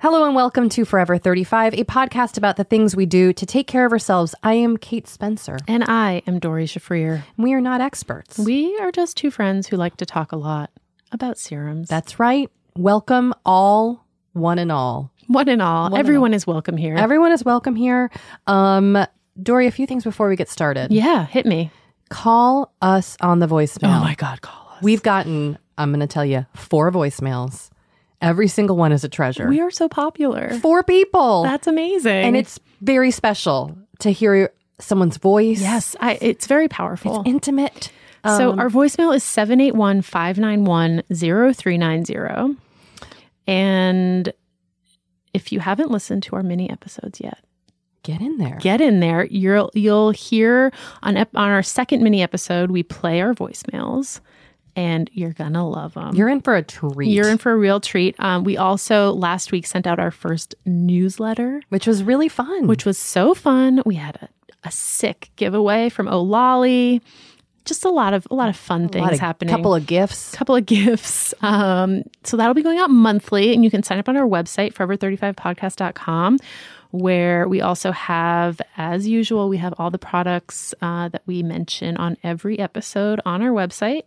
Hello and welcome to Forever 35, a podcast about the things we do to take care of ourselves. I am Kate Spencer. and I am Doree Shafrir. We are not experts. We are just two friends who like to talk a lot about serums. That's right. Welcome all, one and all. one and all. One and Everyone is welcome here. Everyone is welcome here. Um, Doree, a few things before we get started. yeah, hit me. Call us on the voicemail. Oh my God, call us. We've gotten, I'm going to tell you, four voicemails. Every single one is a treasure. we are so popular. four people. That's amazing. and it's very special to hear someone's voice. yes, I, it's very powerful. It's intimate. so Um, our voicemail is 781-591-0390. And if you haven't listened to our mini episodes yet, get in there. get in there. You'll you'll hear on ep- on our second mini episode we play our voicemails, and you're gonna love them. You're in for a treat. You're in for a real treat. Um, we also last week sent out our first newsletter, which was really fun. which was so fun. We had a, a sick giveaway from Olali. Just a lot of a lot of fun a things of- happening. couple of gifts. A couple of gifts. Um, so that'll be going out monthly, and you can sign up on our website, forever35podcast.com, where we also have, as usual, we have all the products uh, that we mention on every episode on our website.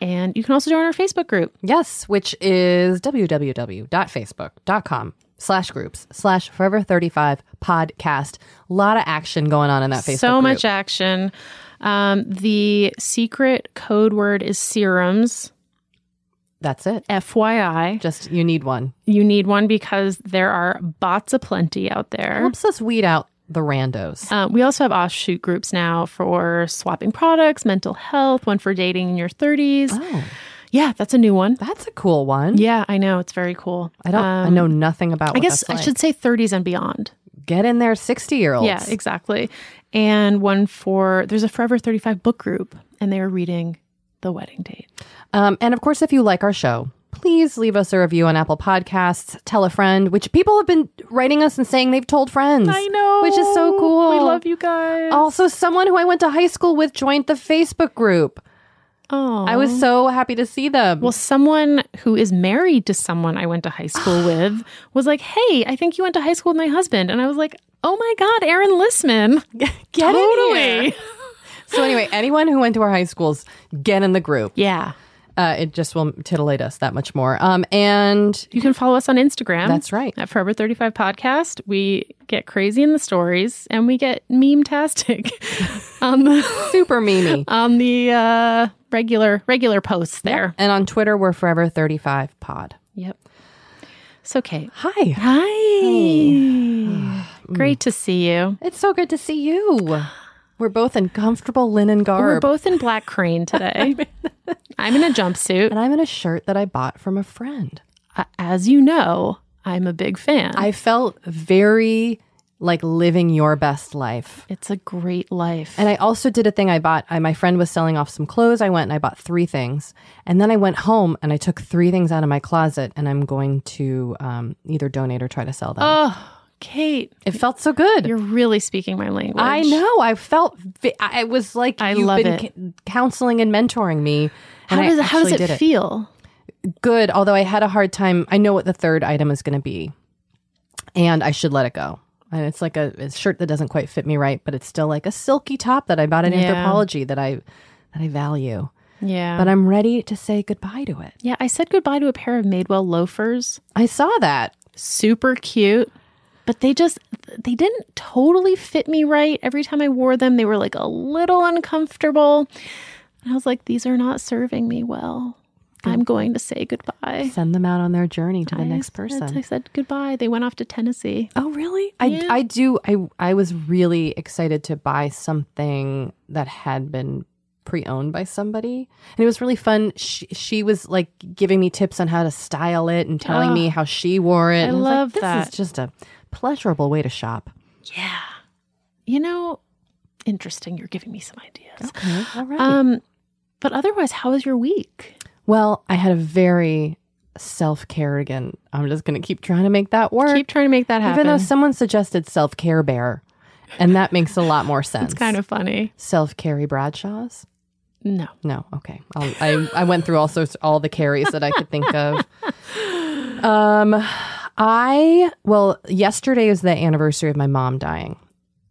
And you can also join our Facebook group. Yes, which is www.facebook.com slash groups slash forever 35 podcast. A lot of action going on in that Facebook group. so group. much action. Um, the secret code word is serums. That's it. FYI, Just you need one. you need one because there are bots aplenty out there. Helps us weed out the randos. Uh, we also have offshoot groups now for swapping products, mental health, one for dating in your 30s. Oh, Yeah, that's a new one. that's a cool one. Yeah, I know. It's very cool. I don't. I Um, know nothing about. I What guess I should say 30s and beyond. get in there. Sixty year olds. Yeah, exactly. And one for, there's a Forever 35 book group, and they are reading the wedding date. Um, and of course, if you like our show, please leave us a review on Apple Podcasts. Tell a friend, which people have been writing us and saying they've told friends. I know. Which is so cool. We love you guys. Also, someone who I went to high school with joined the Facebook group. Oh. I was so happy to see them. Well, someone who is married to someone I went to high school with was like, "Hey, I think you went to high school with my husband," and I was like, "Oh my god, Aaron Listman, get totally." in here. so anyway, anyone who went to our high schools, get in the group. Yeah, Uh, it just will titillate us that much more. Um, and you can follow us on Instagram. That's right. at Forever Thirty Five Podcast. We get crazy in the stories, and we get meme tastic on the super Mimi. on the uh, regular regular posts there. and on Twitter, we're forever 35 pod. Yep. So, Kate. Hi. Hi. Great to see you. It's so good to see you. We're both in comfortable linen garb. We're both in black crane today. I'm in a jumpsuit. and I'm in a shirt that I bought from a friend. Uh, As you know, I'm a big fan. I felt very like living your best life. it's a great life. And I also did a thing I bought. I, my friend was selling off some clothes. I went and I bought three things. And then I went home and I took three things out of my closet and I'm going to um, either donate or try to sell them. oh, Kate, it felt so good. you're really speaking my language. I know. I felt, I it was like I you've love been it. c- counseling and mentoring me. How does, how does it, feel? Good. Although I had a hard time. I know what the third item is going to be and I should let it go. And it's like a, a shirt that doesn't quite fit me right, but it's still like a silky top that I bought in Yeah. Anthropologie that I that I value. Yeah. But I'm ready to say goodbye to it. yeah, I said goodbye to a pair of Madewell loafers. I saw that. Super cute. But they just they didn't totally fit me right. Every time I wore them, they were like a little uncomfortable. And I was like, these are not serving me well. I'm going to say goodbye. Send them out on their journey to the I next said- person. I said goodbye. They went off to Tennessee. Oh, really? I, Yeah. I do. I I was really excited to buy something that had been pre-owned by somebody, and it was really fun. She, she was like giving me tips on how to style it and telling Oh, me how she wore it. I and like, love this that. is just a pleasurable way to shop. Yeah. You know, interesting. You're giving me some ideas. Okay, all right. Um, but otherwise, how was your week? well, I had a very self-care again. I'm just going to keep trying to make that work. Keep trying to make that happen. Even though someone suggested self-care bear, and that makes a lot more sense. it's kind of funny. self-Carrie Bradshaws. No. No, okay. I'll, I I went through all sorts, all the carries that I could think of. Um, I well, yesterday is the anniversary of my mom dying,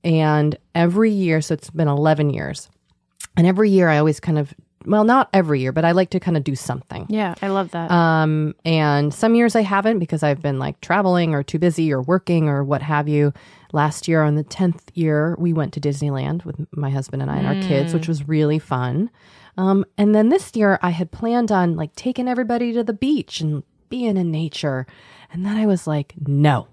and every year, so it's been eleven years, and every year I always kind of well, not every year, but I like to kind of do something. Yeah, I love that. Um, and some years I haven't because I've been like traveling or too busy or working or what have you. Last year, on the 10th year, we went to Disneyland with my husband and I and our kids, which was really fun. Um, and then this year, I had planned on like taking everybody to the beach and being in nature. And then I was like, no,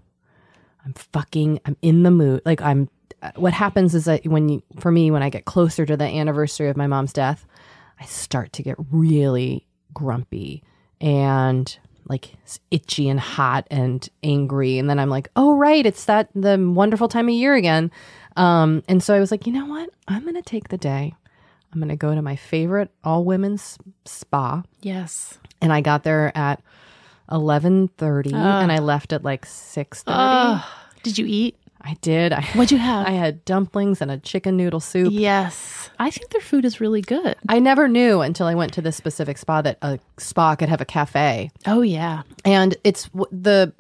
I'm fucking, I'm in the mood. Like, I'm, what happens is that when you, for me, when I get closer to the anniversary of my mom's death, I start to get really grumpy and like itchy and hot and angry. And then I'm like, oh, right, it's that the wonderful time of year again. Um, and so I was like, you know what? I'm going to take the day. I'm going to go to my favorite all women's spa. yes. And I got there at 11:30 and I left at like 6:30. Ugh. did you eat? I did. I What'd you have? I had dumplings and a chicken noodle soup. yes. I think their food is really good. I never knew until I went to this specific spa that a spa could have a cafe. Oh, yeah. And it's w- the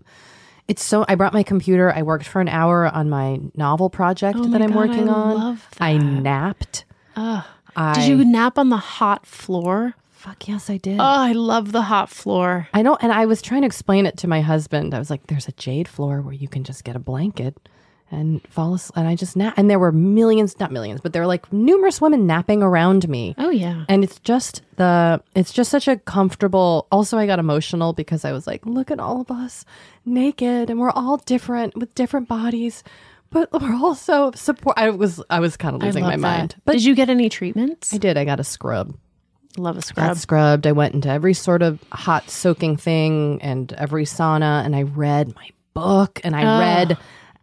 it's so I brought my computer. I worked for an hour on my novel project Oh that my I'm God, working I on. love I that. napped. Ugh. I Did you nap on the hot floor? Fuck yes, I did. Oh, I love the hot floor. I know, and I was trying to explain it to my husband. I was like, "There's a jade floor where you can just get a blanket and fall asleep." And I just nap, and there were millions, not millions, but there were like numerous women napping around me. Oh, yeah. And it's just the, it's just such a comfortable. Also, I got emotional because I was like, look at all of us naked, and we're all different with different bodies, but we're also support. I was, I was kind of losing my love mind. But Did you get any treatments? I did. I got a scrub. Love a Got scrub. scrubbed. I went into every sort of hot soaking thing and every sauna, and I read my book, and I read.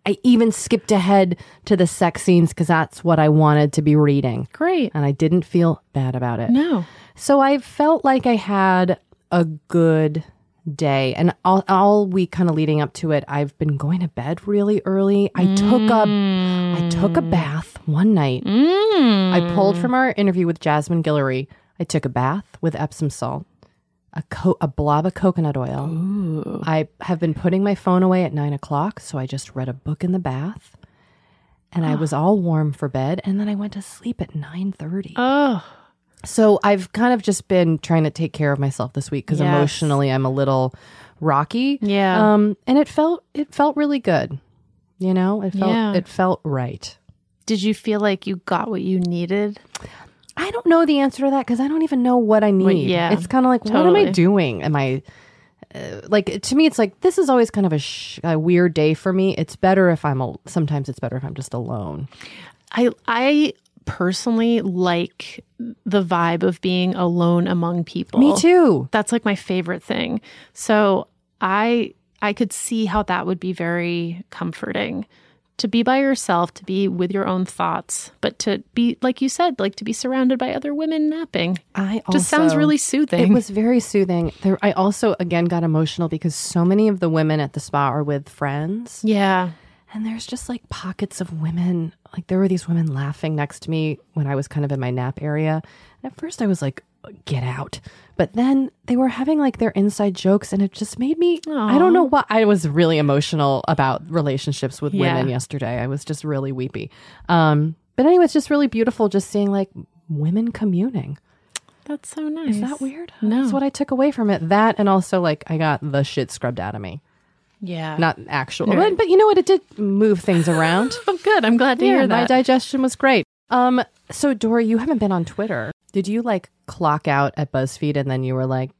I even skipped ahead to the sex scenes because that's what I wanted to be reading, Great. and I didn't feel bad about it. No. So I felt like I had a good day and all, all week kind of leading up to it i've been going to bed really early i took a i took a mm. bath one night mm. i pulled from our interview with jasmine guillory i took a bath with epsom salt a, co- a blob of coconut oil i have been putting my phone away at nine o'clock so i just read a book in the bath and i was all warm for bed and then i went to sleep at 9.30 Oh, so I've kind of just been trying to take care of myself this week because Yes. emotionally I'm a little rocky. Yeah. Um, and it felt it felt really good. You know, it felt Yeah. it felt right. did you feel like you got what you needed? I don't know the answer to that because I don't even know what I need. yeah, it's kind of like what am. I doing? Am I uh, like to me? It's like this is always kind of a, sh- a weird day for me. It's better if I'm. Al- sometimes it's better if I'm just alone. I I personally like the vibe of being alone among people. Me too. That's like my favorite thing. So I I could see how that would be very comforting to be by yourself, to be with your own thoughts, but to be like you said, like to be surrounded by other women napping. I Just sounds really soothing. It was very soothing. There, I also again got emotional because so many of the women at the spa are with friends, yeah. and there's just like pockets of women. Like there were these women laughing next to me when I was kind of in my nap area. And at first, I was like, "Get out!" But then they were having like their inside jokes, and it just made me. I don't know what. I was really emotional about relationships with Yeah. women yesterday. I was just really weepy. Um, but anyway, it's just really beautiful just seeing like women communing. That's so nice. Is that weird? No. That's what I took away from it. That and also like I got the shit scrubbed out of me. Yeah. Not actual. But, but you know what? It did move things around. oh, good. I'm glad to yeah, hear that. my digestion was great. Um so Doree, you haven't been on Twitter. Did you like clock out at BuzzFeed and then you were like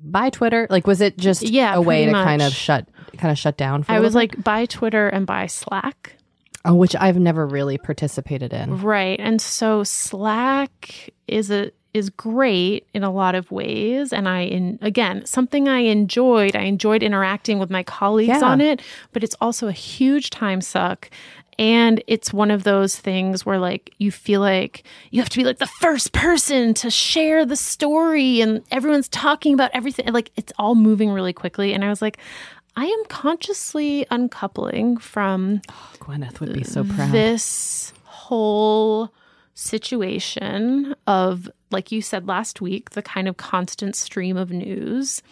bye Twitter? Like was it just Yeah, a way to kind of shut kind of shut down I was bit? like, bye Twitter and bye Slack. oh, which I've never really participated in. Right. And so Slack is a is great in a lot of ways and I in again, something I enjoyed. I enjoyed interacting with my colleagues Yeah. on it, but it's also a huge time suck. And it's one of those things where like you feel like you have to be like the first person to share the story and everyone's talking about everything. Like it's all moving really quickly. And I was like, I am consciously uncoupling from oh, Gwyneth would be so proud. this whole situation of, like you said last week, the kind of constant stream of news.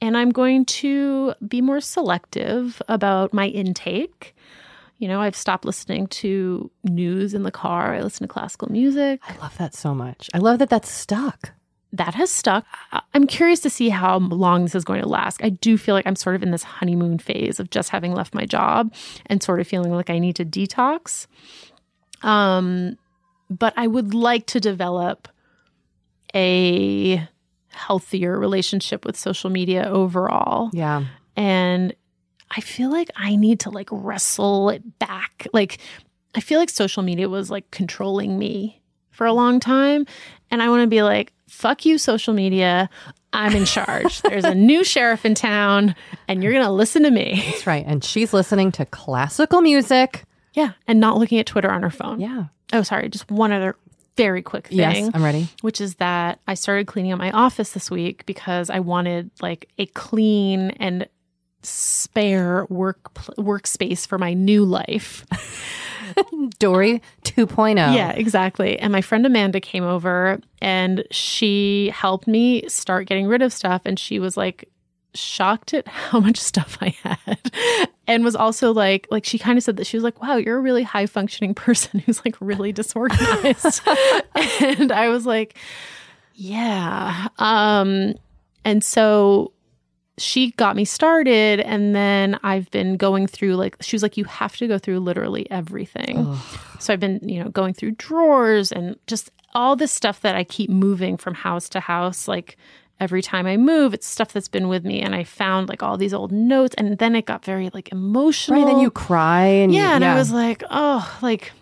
And I'm going to be more selective about my intake. You know, I've stopped listening to news in the car. I listen to classical music. I love that so much. I love that that's stuck. That has stuck. I'm curious to see how long this is going to last. I do feel like I'm sort of in this honeymoon phase of just having left my job and sort of feeling like I need to detox. Um, but I would like to develop a healthier relationship with social media overall. Yeah. And I feel like I need to like wrestle it back. Like, I feel like social media was like controlling me for a long time. And I want to be like, fuck you, social media. I'm in charge. There's a new sheriff in town, and you're going to listen to me. That's right. And she's listening to classical music. Yeah. And not looking at Twitter on her phone. Yeah. Oh, sorry. Just one other very quick thing. Yes, I'm ready. which is that I started cleaning up my office this week because I wanted like a clean and spare work workspace for my new life. Doree 2.0. Yeah, exactly. And my friend Amanda came over and she helped me start getting rid of stuff and she was like shocked at how much stuff I had and was also like like she kind of said that she was like wow you're a really high functioning person who's like really disorganized and I was like yeah um and so she got me started and then I've been going through like she was like you have to go through literally everything. So I've been, you know, going through drawers and just all this stuff that I keep moving from house to house like every time I move it's stuff that's been with me and I found like all these old notes and then it got very like emotional. Right. Then you cry and Yeah, you, and I was like, oh, like,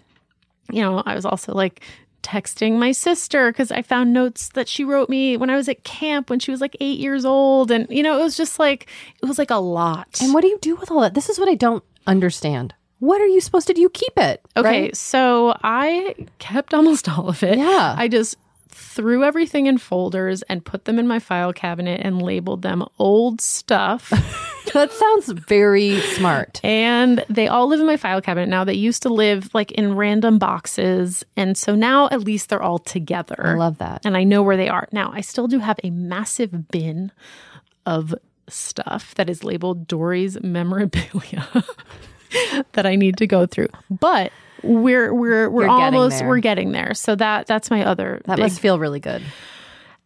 you know, I was also like texting my sister because I found notes that she wrote me when I was at camp when she was like eight years old. And, you know, it was just like, it was like a lot. And what do you do with all that? This is what I don't understand. What are you supposed to do? You keep it. okay, right? so I kept almost all of it. Yeah. I just threw everything in folders and put them in my file cabinet and labeled them old stuff. that sounds very smart. And they all live in my file cabinet now. They used to live like in random boxes. And so now at least they're all together. I love that. And I know where they are. Now, I still do have a massive bin of stuff that is labeled Doree's memorabilia that I need to go through. But we're we're we're You're almost there. we're getting there. So that that's my other That big must feel really good.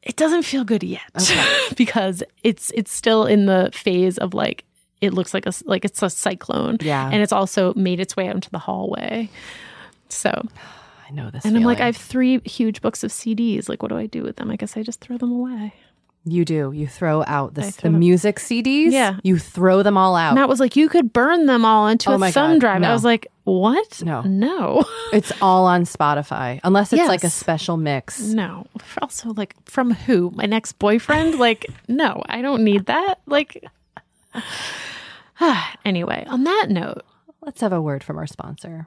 It doesn't feel good yet because it's it's still in the phase of like it looks like a like it's a cyclone Yeah. and it's also made its way out into the hallway so I know this. and i'm like I have three huge books of cds like what do i do with them i guess i just throw them away you do. You throw out the, I the music CDs. Yeah. You throw them all out. matt was like you could burn them all into Oh a thumb God, drive no. i was like what? No. no. It's all on Spotify, unless it's like a special mix. no. Also like from who? My next boyfriend? Like no i don't need that. Like anyway on that note Let's have a word from our sponsor.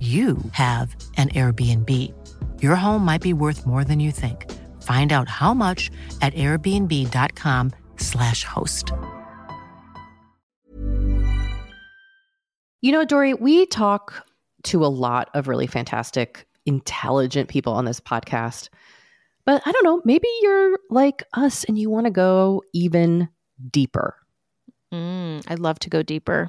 you have an Airbnb. Your home might be worth more than you think. Find out how much at airbnb.com/slash host. You know, Doree, we talk to a lot of really fantastic, intelligent people on this podcast. But I don't know, maybe you're like us and you want to go even deeper. mm, i'd love to go deeper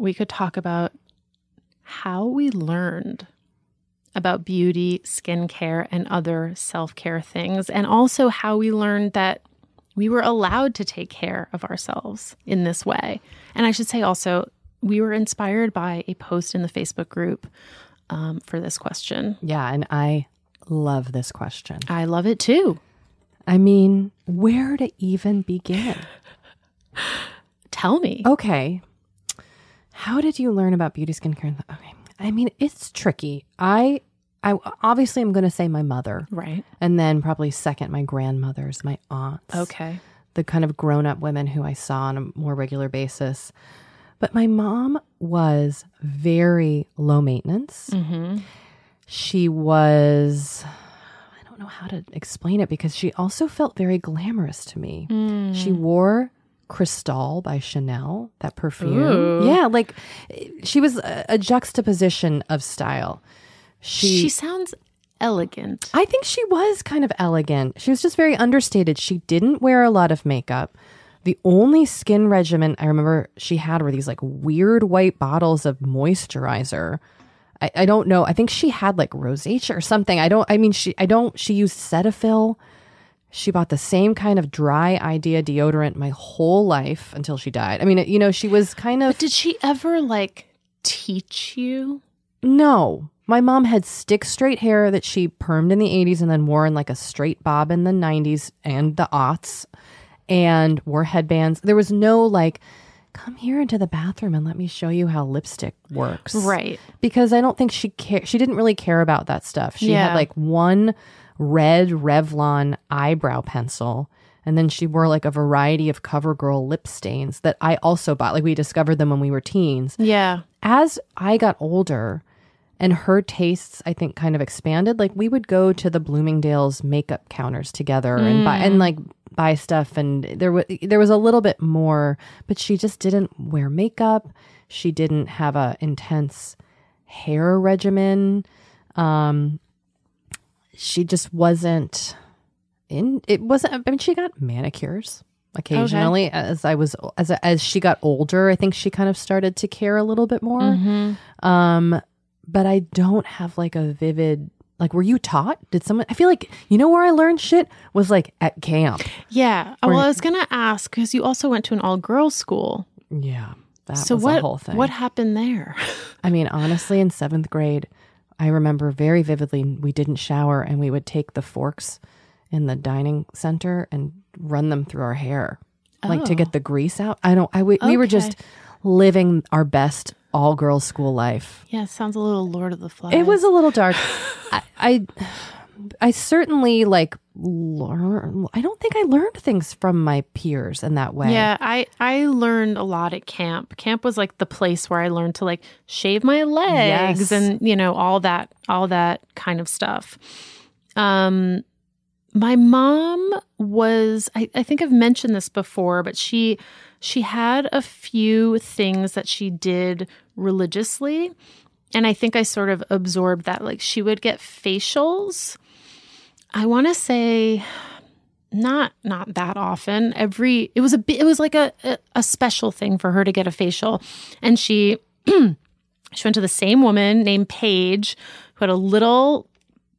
we could talk about how we learned about beauty, skincare, and other self care things, and also how we learned that we were allowed to take care of ourselves in this way. And I should say also, we were inspired by a post in the Facebook group um, for this question. Yeah, and I love this question. I love it too. I mean, where to even begin? Tell me. Okay. How did you learn about beauty skincare? Okay. I mean, it's tricky. I I obviously I'm going to say my mother Right. and then probably second my grandmothers, my aunts. Okay. The kind of grown-up women who I saw on a more regular basis. But my mom was very low maintenance. Mm-hmm. She was I don't know how to explain it because she also felt very glamorous to me. Mm. She wore Cristalle by Chanel, that perfume. Ooh. Yeah, like she was a, a juxtaposition of style. She, She, sounds elegant. I think she was kind of elegant. She was just very understated. She didn't wear a lot of makeup. The only skin regimen I remember she had were these like weird white bottles of moisturizer. I, I don't know. I think she had like rosacea or something. I don't. I mean, she. I don't. She used Cetaphil. She bought the same kind of dry idea deodorant my whole life until she died. I mean, you know, she was kind of But did she ever like teach you? no. My mom had stick straight hair that she permed in the 80s and then wore in like a straight bob in the 90s and the aughts and wore headbands. There was no like, come here into the bathroom and let me show you how lipstick works. Right. Because I don't think she care. She didn't really care about that stuff. She Yeah. had like one red Revlon eyebrow pencil. And then she wore like a variety of CoverGirl lip stains that I also bought. Like we discovered them when we were teens Yeah. as I got older and her tastes I think kind of expanded, like we would go to the Bloomingdale's makeup counters together and buy and like buy stuff and there was there was a little bit more, but she just didn't wear makeup. She didn't have a intense hair regimen. Um she just wasn't in it wasn't I mean she got manicures occasionally as I was as as she got older I think she kind of started to care a little bit more Mm-hmm. um but I don't have like a vivid like were you taught did someone I feel like you know where I learned shit was like at camp Yeah. Oh, well, I was gonna ask because you also went to an all girls school. yeah that so was what? the whole thing What happened there? I mean honestly in 7th grade I remember very vividly we didn't shower and we would take the forks in the dining center and run them through our hair like to Oh. get the grease out I don't I we, we were just living our best all girls school life yeah, sounds a little Lord of the Flies. It was a little dark. I, I, I certainly like learn. I don't think I learned things from my peers in that way. Yeah, I I learned a lot at camp. Camp was like the place where I learned to like shave my legs Yes. and you know all that all that kind of stuff. Um my mom was I, I think I've mentioned this before, but she she had a few things that she did religiously. And I think I sort of absorbed that. Like she would get facials. I want to say not not that often. Every it was a it was like a, a special thing for her to get a facial. And she she went to the same woman named Paige who had a little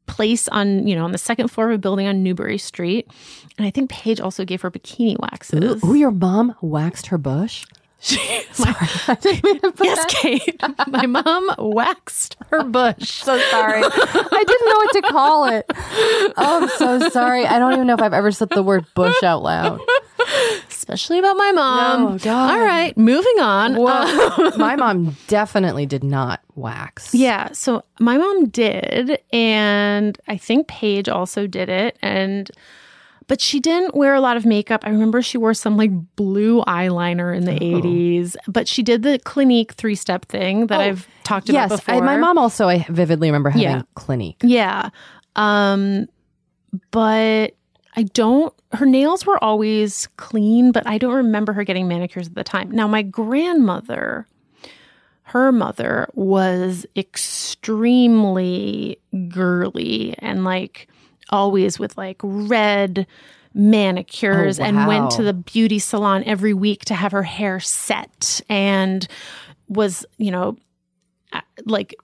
place on you know on the second floor of a building on Newbury Street. And I think Paige also gave her bikini waxes. Ooh, your mom waxed her bush. My- yes Kate my mom waxed her bush So sorry. I didn't know what to call it. Oh, I'm so sorry. I don't even know if I've ever said the word bush out loud. especially about my mom No, God. all right moving on Well, um, my mom definitely did not wax. Yeah, so my mom did, and I think Paige also did it, and but she didn't wear a lot of makeup. I remember she wore some like blue eyeliner in the Oh. 80s, but she did the Clinique three step thing that I've talked about Yes, before. I, my mom also. I vividly remember having Yeah. Clinique. Yeah. Um but I don't her nails were always clean, but I don't remember her getting manicures at the time. Now my grandmother her mother was extremely girly and like always with like red manicures Oh, and went to the beauty salon every week to have her hair set and was, you know, like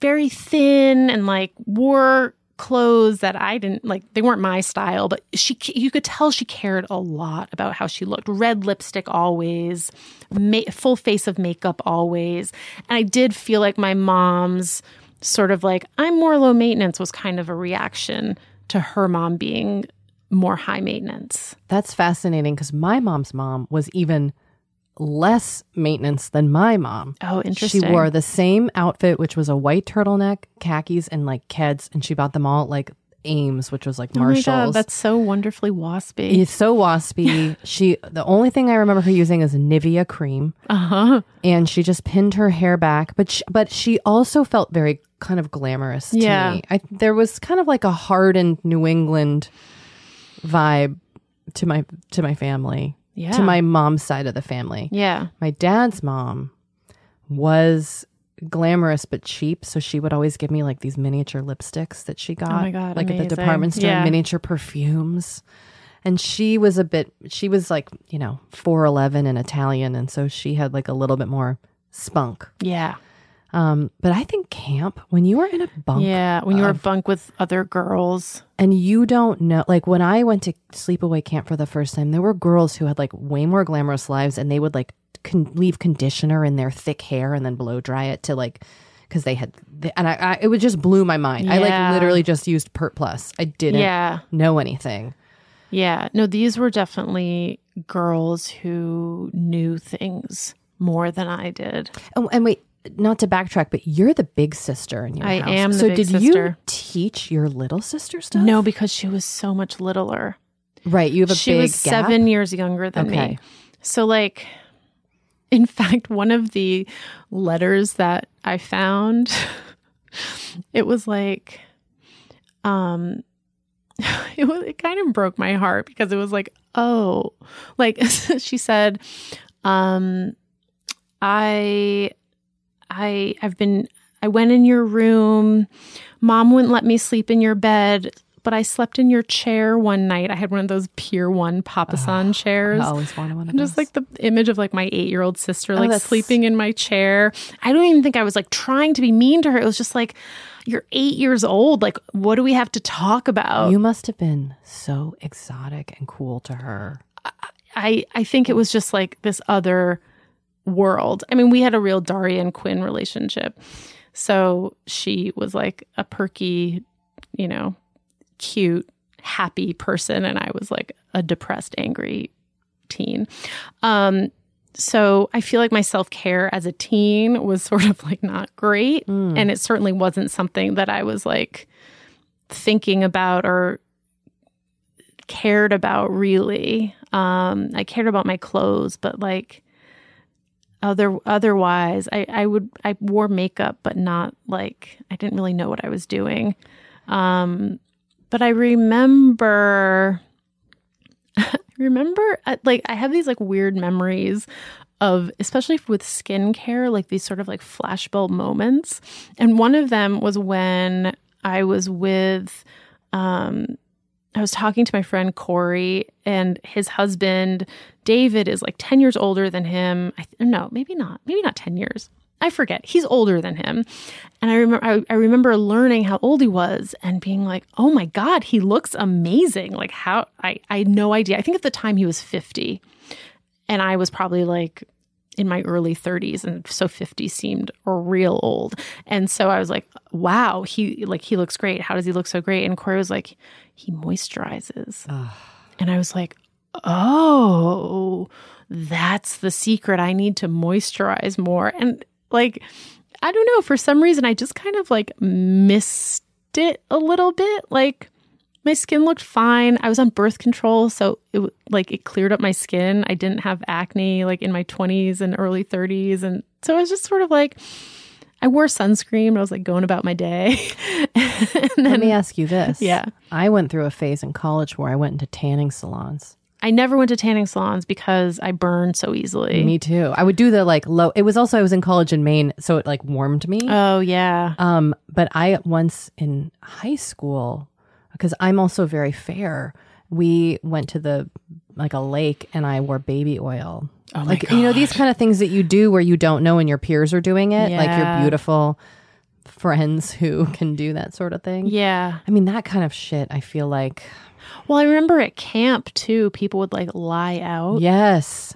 very thin and like wore clothes that I didn't like they weren't my style but she you could tell she cared a lot about how she looked. Red lipstick always ma- full face of makeup always. And I did feel like my mom's sort of like I'm more low maintenance was kind of a reaction to her mom being more high maintenance That's fascinating because my mom's mom was even less maintenance than my mom. oh interesting She wore the same outfit, which was a white turtleneck, khakis, and like Keds, and she bought them all at, like Ames, which was like oh my Marshalls. god that's so wonderfully waspy It's so waspy. she the only thing I remember her using is Nivea cream, uh-huh and she just pinned her hair back. But she, but she also felt very kind of glamorous to Yeah. me. I, there was kind of like a hardened New England vibe to my to my family, yeah to my mom's side of the family. yeah My dad's mom was glamorous but cheap, so she would always give me like these miniature lipsticks that she got, Oh my God, like at the department store, Yeah. miniature perfumes. And she was a bit, she was like you know four eleven and Italian, and so she had like a little bit more spunk. yeah Um, but I think camp when you were in a bunk Yeah, when you were of- bunk with other girls. and you don't know like when I went to sleepaway camp for the first time, there were girls who had like way more glamorous lives and they would like con- leave conditioner in their thick hair and then blow dry it to like because they had th- and I, I it would just blew my mind. I like literally just used Pert Plus. I didn't Yeah. know anything. Yeah. No, these were definitely girls who knew things more than I did. Oh, and wait, not to backtrack, but you're the big sister in your I house. am the so did you teach your little sister stuff? No, because she was so much littler. Right, you have a she was gap? seven years younger than Okay. me. So, like, in fact, one of the letters that I found, it was like, um, it was it kind of broke my heart because it was like, oh, like she said, um, I, I, I've been, I went in your room. Mom wouldn't let me sleep in your bed, but I slept in your chair one night. I had one of those Pier One Papasan chairs. I always wanted one of And just those. like the image of like my eight year old sister, Oh, like that's- sleeping in my chair. I don't even think I was like trying to be mean to her. It was just like, you're eight years old. Like, what do we have to talk about? You must have been so exotic and cool to her. I I think it was just like this other world. I mean, we had a real Daria and Quinn relationship. So she was like a perky, you know, cute, happy person and I was like a depressed, angry teen. Um so I feel like my self-care as a teen was sort of like not great Mm. and it certainly wasn't something that I was like thinking about or cared about really. Um, I cared about my clothes, but like other otherwise, I I would I wore makeup, but not like I didn't really know what I was doing. Um, but I remember. I remember uh, like I have these like weird memories of especially with skincare like these sort of like flashbulb moments and one of them was when I was with um I was talking to my friend Corey and his husband David is like 10 years older than him. I th- no, maybe not. Maybe not 10 years. I forget. He's older than him. And I remember I, I remember learning how old he was and being like, "Oh my god, he looks amazing." Like how I I had no idea. I think at the time he was 50 and I was probably like in my early 30s and so 50 seemed real old and so i was like wow he like he looks great how does he look so great and corey was like he moisturizes. And i was like oh that's the secret i need to moisturize more. And like i don't know for some reason i just kind of like missed it a little bit. Like my skin looked fine. I was on birth control, so it like it cleared up my skin. I didn't have acne like in my 20s and early 30s and so I was just sort of like I wore sunscreen, but I was like going about my day. and Let then me ask you this. Yeah. I went through a phase in college where I went into tanning salons. I never went to tanning salons because I burn so easily. Me too. I would do the like low. It was also I was in college in Maine, so it like warmed me. Oh yeah. Um, but I once in high school, because I'm also very fair, we went to the like a lake and I wore baby oil. Oh like you know these kind of things that you do where you don't know and your peers are doing it, like your beautiful friends who can do that sort of thing. Yeah. I mean that kind of shit. I feel like. Well, I remember at camp too, people would like lie out. Yes,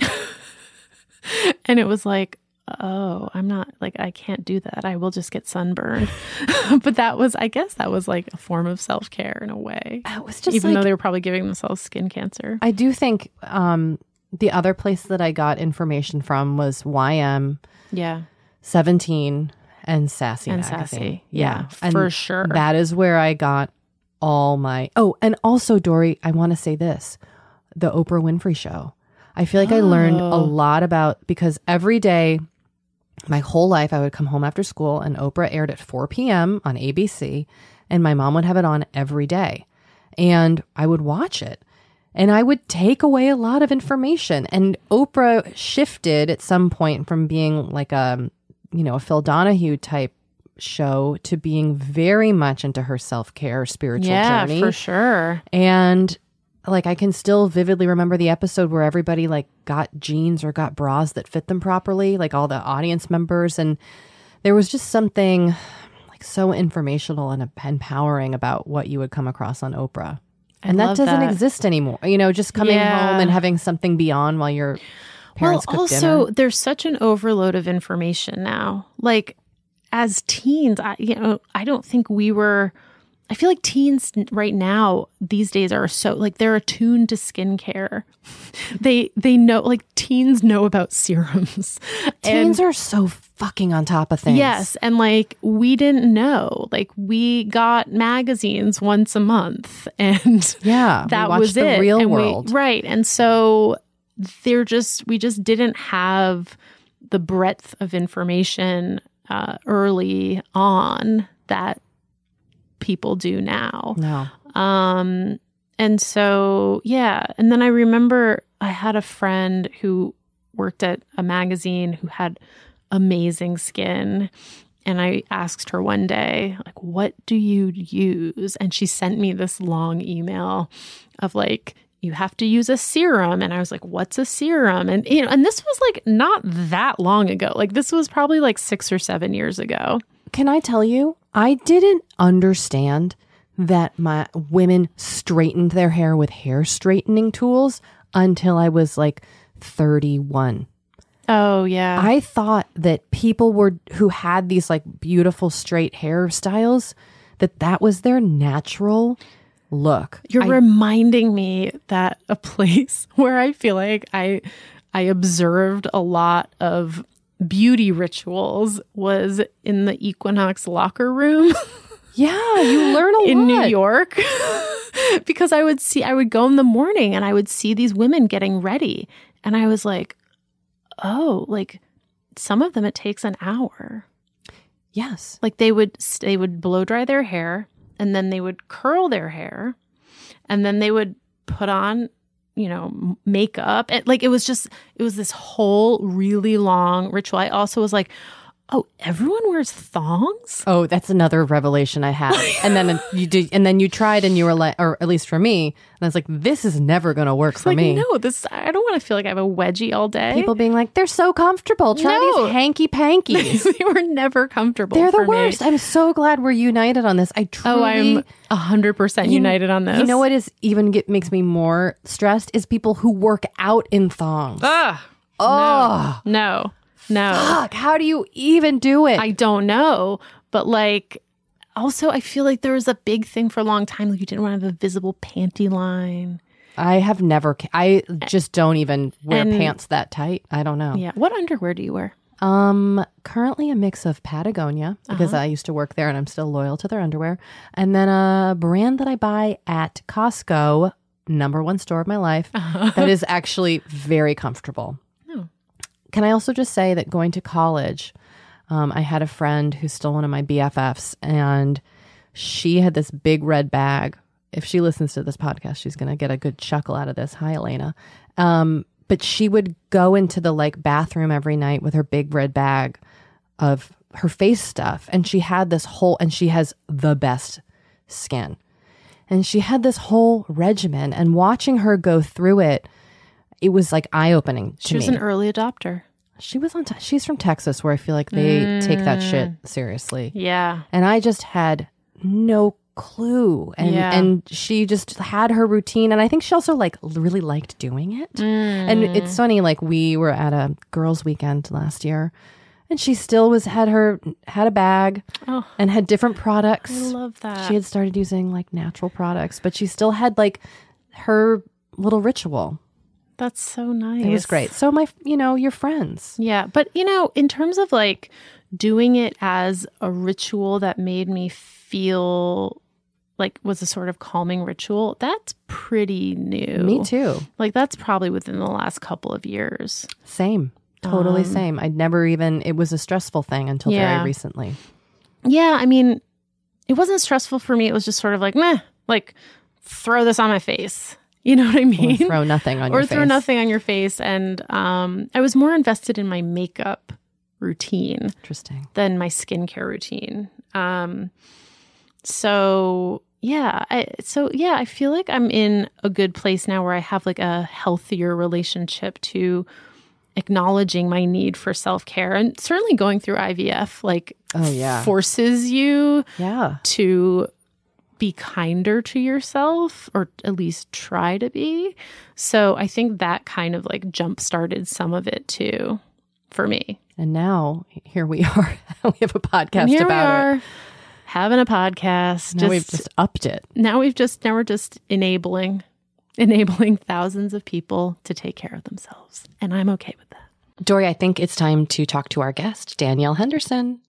and it was like oh i'm not like i can't do that. I will just get sunburned. But that was i guess that was like a form of self-care in a way. It was just even like, though they were probably giving themselves skin cancer. I do think um, the other place that I got information from was YM yeah 17 and Sassy and Magazine. sassy yeah, And for sure That is where I got all my. Oh, and also, Doree, I want to say this the Oprah Winfrey Show. I feel like I learned a Oh. lot about because every day, my whole life, I would come home after school and Oprah aired at 4 p.m. on ABC, and my mom would have it on every day. And I would watch it. And I would take away a lot of information. And Oprah shifted at some point from being like a, you know, a Phil Donahue type show to being very much into her self care, spiritual yeah journey. for sure And like I can still vividly remember the episode where everybody like got jeans or got bras that fit them properly, like all the audience members and there was just something like so informational and empowering about what you would come across on Oprah. I and that doesn't that. exist anymore. You know, just coming Yeah. home and having something beyond while your parents well, also dinner. there's such an overload of information now. Like as teens, I you know, I don't think we were I feel like teens right now these days are so like they're attuned to skincare. They they know like teens know about serums. Teens are so fucking on top of things. Yes, and like we didn't know. Like we got magazines once a month and Yeah. that was the it. real And we- world. right. And so they're just we just didn't have the breadth of information uh, early on that people do now. No. Um, and so, yeah. And then I remember I had a friend who worked at a magazine who had amazing skin. And I asked her one day, like, what do you use? And she sent me this long email of like, you have to use a serum. And I was like, what's a serum? And, you know, and this was like not that long ago. Like, this was probably like six or seven years ago. Can I tell you, I didn't understand that my women straightened their hair with hair straightening tools until I was like 31. Oh, yeah. I thought that people were who had these like beautiful straight hairstyles that that was their natural look. You're I- reminding me that a place where I feel like I I observed a lot of beauty rituals was in the Equinox locker room yeah, you learn a in lot In New York. because I would see I would go in the morning and I would see these women getting ready and I was like, "Oh, like some of them it takes an hour." Yes. like they would they would blow dry their hair and then they would curl their hair and then they would put on you know makeup. And like it was just it was this whole really long ritual. I also was like oh everyone wears thongs Oh, that's another revelation I had. and then you did, and then you tried, and you were like, or at least for me, and I was like, this is never going to work for like me. no this i don't want to feel like i have a wedgie all day People being like, they're so comfortable. Try No. these hanky pankies. they were never comfortable they're the for me. worst. I'm so glad we're united on this. I truly. oh i'm 100% united on this You know what is even get, makes me more stressed is people who work out in thongs. Ugh, oh, no no fuck! How do you even do it? I don't know, but like also I feel like there was a big thing for a long time like you didn't want to have a visible panty line. I have never. I just don't even wear And- pants that tight. I don't know. Yeah. What underwear do you wear? Um, currently a mix of Patagonia because Uh-huh. I used to work there and I'm still loyal to their underwear, and then a brand that I buy at Costco, number one store of my life, that is actually very comfortable. Can I also just say that going to college, um, I had a friend who's still one of my BFFs, and she had this big red bag. If she listens to this podcast, she's going to get a good chuckle out of this. Hi, Elena. Um, but she would go into the like bathroom every night with her big red bag of her face stuff. And she had this whole, and she has the best skin. And she had this whole regimen. And watching her go through it, it was like eye opening. She was me. an early adopter. She was on. Te- she's from Texas, where I feel like they take that shit Mm. seriously. Yeah. And I just had no clue, and Yeah. and she just had her routine, and I think she also like really liked doing it. And Mm. it's funny, like we were at a girls' weekend last year, and she still was had her had a bag Oh, and had different products. I love that. She had started using like natural products, but she still had like her little ritual. That's so nice. It was great. So my, you know, your friends. Yeah, but you know, in terms of like doing it as a ritual that made me feel like was a sort of calming ritual, that's pretty new. Me too. Like that's probably within the last couple of years. Same. Totally Um, same. I'd never even, it was a stressful thing until Yeah. very recently. Yeah, I mean, it wasn't stressful for me. It was just sort of like, meh, like throw this on my face. You know what I Or mean? throw nothing on or your throw face. nothing on your face. And um, I was more invested in my makeup routine Interesting. than my skincare routine. Um, so yeah, I, so yeah, I feel like I'm in a good place now where I have like a healthier relationship to acknowledging my need for self care and certainly going through IVF like Oh, yeah. forces you Yeah. to be kinder to yourself or at least try to be. So I think that kind of like jump started some of it too for me. And now here we are. we have a podcast about we it. are having a podcast. Now we've just upped it. now we've just now we're just enabling enabling thousands of people to take care of themselves. And I'm okay with that. Doree, I think it's time to talk to our guest, Danielle Henderson.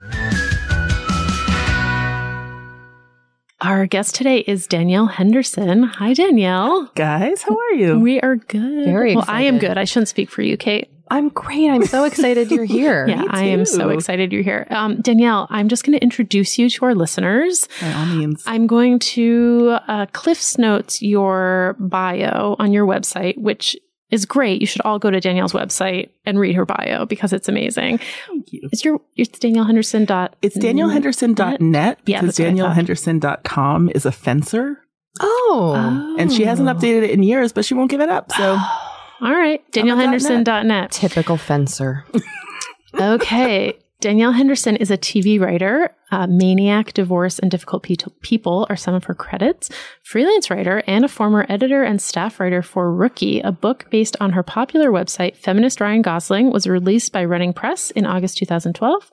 Our guest today is Danielle Henderson. Hi Danielle. Guys, how are you? We are good. Very well. I am good. I shouldn't speak for you, Kate. I'm great. I'm so excited you're here. Yeah, I am so excited you're here. Um, Danielle, I'm just going to introduce you to our listeners. By all means. I'm going to uh, Cliff's Notes your bio on your website, which is great. You should all go to Danielle's website and read her bio because it's amazing. Thank you. It's your it's Danielle Henderson dot. It's daniellehenderson.net Yeah, because that's what I thought. danielhenderson.com is a fencer Oh, and she hasn't updated it in years, but she won't give it up. So All right, Danielle Henderson dot net. typical fencer. Okay. Danielle Henderson is a TV writer. Uh, Maniac, Divorce, and Difficult Pe- People are some of her credits. Freelance writer and a former editor and staff writer for Rookie, a book based on her popular website, Feminist Ryan Gosling, was released by Running Press in August 2012.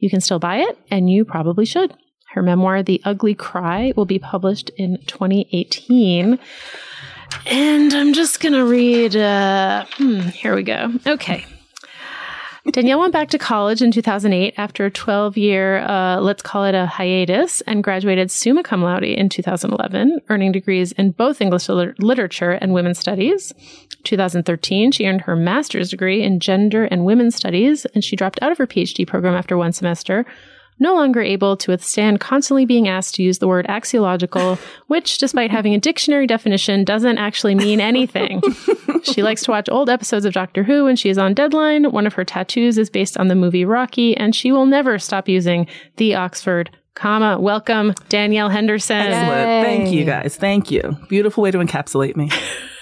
You can still buy it, and you probably should. Her memoir, The Ugly Cry, will be published in 2018. And I'm just going to read. Uh, hmm, here we go. Okay. Danielle went back to college in 2008 after a 12 year, uh, let's call it a hiatus, and graduated summa cum laude in 2011, earning degrees in both English liter- literature and women's studies. 2013, she earned her master's degree in gender and women's studies, and she dropped out of her PhD program after one semester, no longer able to withstand constantly being asked to use the word axiological, which, despite having a dictionary definition, doesn't actually mean anything. she likes to watch old episodes of Doctor Who when she is on deadline. One of her tattoos is based on the movie Rocky, and she will never stop using the Oxford comma. Welcome, Danielle Henderson. excellent. Thank you guys. Thank you. Beautiful way to encapsulate me.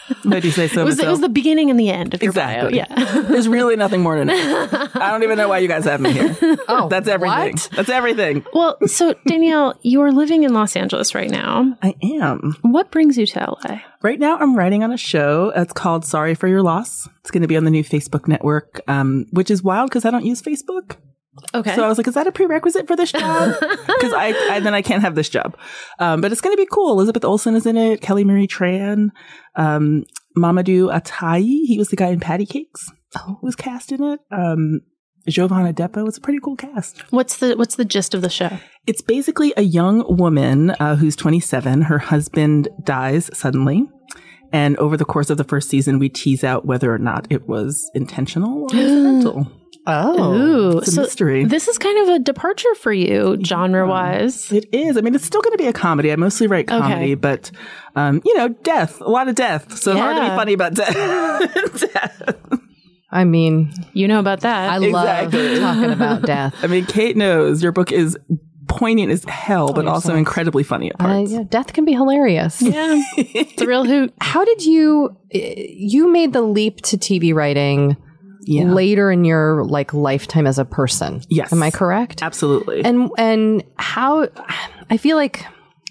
Do you say so It was, it was the beginning and the end of your Exactly. bio. Yeah. There's really nothing more to know. I don't even know why you guys have me here. Oh, That's everything. what? That's everything. well, so Danielle, you are living in Los Angeles right now. I am. What brings you to LA? Right now, I'm writing on a show. It's called Sorry for Your Loss. It's going to be on the new Facebook network, um, which is wild because I don't use Facebook. Okay. So I was like, is that a prerequisite for this job? Because I, I then I can't have this job. Um, but it's going to be cool. Elizabeth Olsen is in it. Kelly Marie Tran, um, Mamoudou Athie. He was the guy in Patty Cakes. Who was cast in it. Um, Jovan Adepo. It's a pretty cool cast. what's the what's the gist of the show? It's basically a young woman uh, who's 27. Her husband dies suddenly. And over the course of the first season, we tease out whether or not it was intentional or accidental. Oh. Ooh, It's a so mystery. this is kind of a departure for you, genre wise. It is. I mean, it's still going to be a comedy. I mostly write Okay. comedy, but, um, you know, death, a lot of death. So hard to be funny about death. death. I mean, You know about that. I love talking about death. I mean, Kate knows your book is poignant as hell, but you're also so- incredibly funny at Uh, parts. yeah, death can be hilarious. yeah, it's a real hoot. How did you you made the leap to TV writing Yeah. later in your like lifetime as a person? Yes. Am I correct? Absolutely. And and how I feel like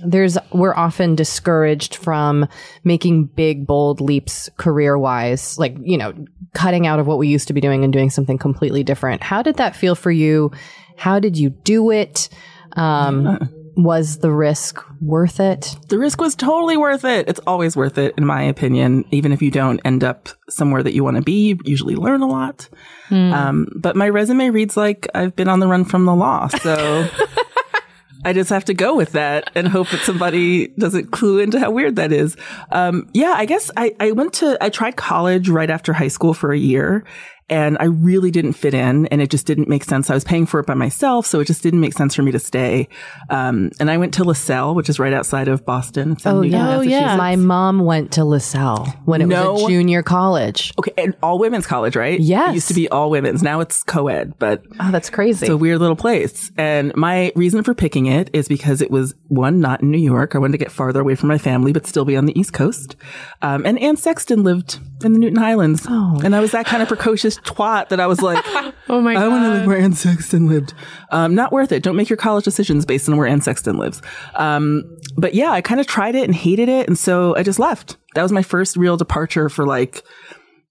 there's we're often discouraged from making big bold leaps career wise like you know cutting out of what we used to be doing and doing something completely different how did that feel for you how did you do it um was the risk worth it the risk was totally worth it. It's always worth it, in my opinion. Even if you don't end up somewhere that you want to be, you usually learn a lot. Um, but my resume reads like I've been on the run from the law. So I just have to go with that and hope that somebody doesn't clue into how weird that is. Um, yeah, I guess I, I went to, I tried college right after high school for a year and I really didn't fit in and it just didn't make sense. I was paying for it by myself. So it just didn't make sense for me to stay. Um, and I went to Lasell, which is right outside of Boston. It's Oh, yeah. Oh, yeah. My mom went to Lasell when it was a junior college Okay. And all women's college, right? Yes. It used to be all women's. Now it's co-ed, but oh that's crazy It's a weird little place. And my reason for picking it is because it was one, not in New York. I wanted to get farther away from my family, but still be on the East Coast. Um, and Anne Sexton lived in the Newton Highlands. Oh. And I was that kind of precocious twat that I was like, Oh my God. I want to live where Anne Sexton lived. Um, not worth it. Don't make your college decisions based on where Anne Sexton lives. Um, but yeah, I kind of tried it and hated it. And so I just left. That was my first real departure for like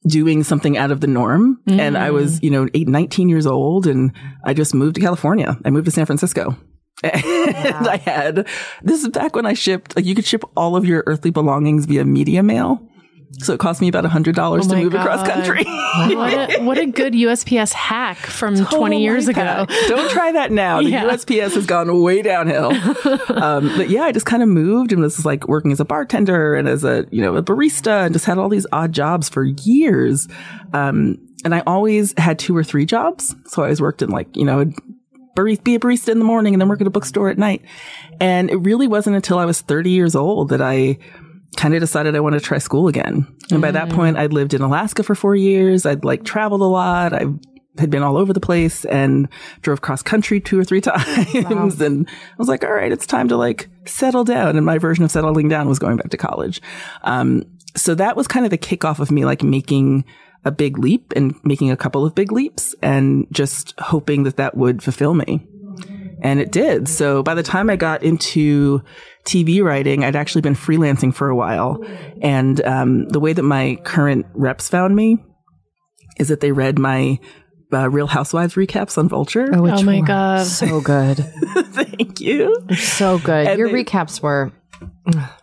doing something out of the norm. And I was, you know, eight, 19 years old and I just moved to California. I moved to San Francisco. And I had, this is back when I shipped, like you could ship all of your earthly belongings via media mail. So it cost me about $100 to my move across country. what, a, what a good USPS hack from 20 years ago. Don't try that now. The Yeah. USPS has gone way downhill. um, but yeah, I just kind of moved and was like working as a bartender and as a, you know, a barista and just had all these odd jobs for years. Um, and I always had two or three jobs. So I always worked in like, you know, be a barista in the morning and then work at a bookstore at night. And it really wasn't until I was 30 years old that I kind of decided I wanted to try school again. And by that point, I'd lived in Alaska for four years. I'd like traveled a lot. I had been all over the place and drove cross country two or three times. And I was like, all right, it's time to like settle down. And my version of settling down was going back to college. Um, so that was kind of the kickoff of me like making a big leap and making a couple of big leaps and just hoping that that would fulfill me. And it did. So by the time I got into TV writing, I'd actually been freelancing for a while. And um, the way that my current reps found me is that they read my uh, Real Housewives recaps on Vulture. which Oh my were God. So good. Thank you. So good. And Your they- recaps were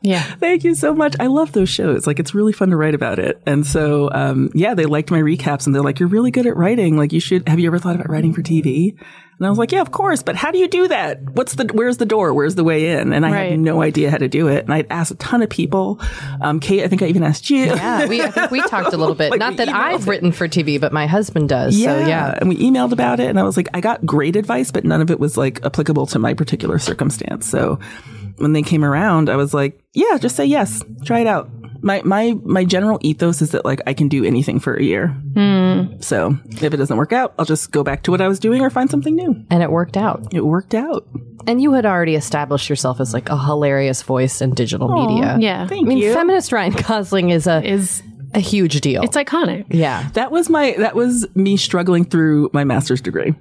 Yeah. Thank you so much. I love those shows. Like it's really fun to write about it. And so, um, yeah, they liked my recaps and they're like, you're really good at writing. Like you should, have you ever thought about writing for TV? And I was like, yeah, of course. But how do you do that? What's the, where's the door? Where's the way in? And I Right. had no idea how to do it. And I'd asked a ton of people. Um, Kate, I think I even asked you. Yeah, we I think we talked a little bit. Like, Not that I've emailed. written for TV, but my husband does. So yeah. And we emailed about it and I was like, I got great advice, but none of it was like applicable to my particular circumstance. So when they came around, I was like, yeah, just say yes. Try it out. My, my, my general ethos is that like I can do anything for a year. Hmm. So if it doesn't work out, I'll just go back to what I was doing or find something new. And it worked out. It worked out. And you had already established yourself as like a hilarious voice in digital media. Yeah. Thank I mean, you. feminist Ryan Gosling is a Is a huge deal. it's iconic. yeah. That was my that was me struggling through my master's degree.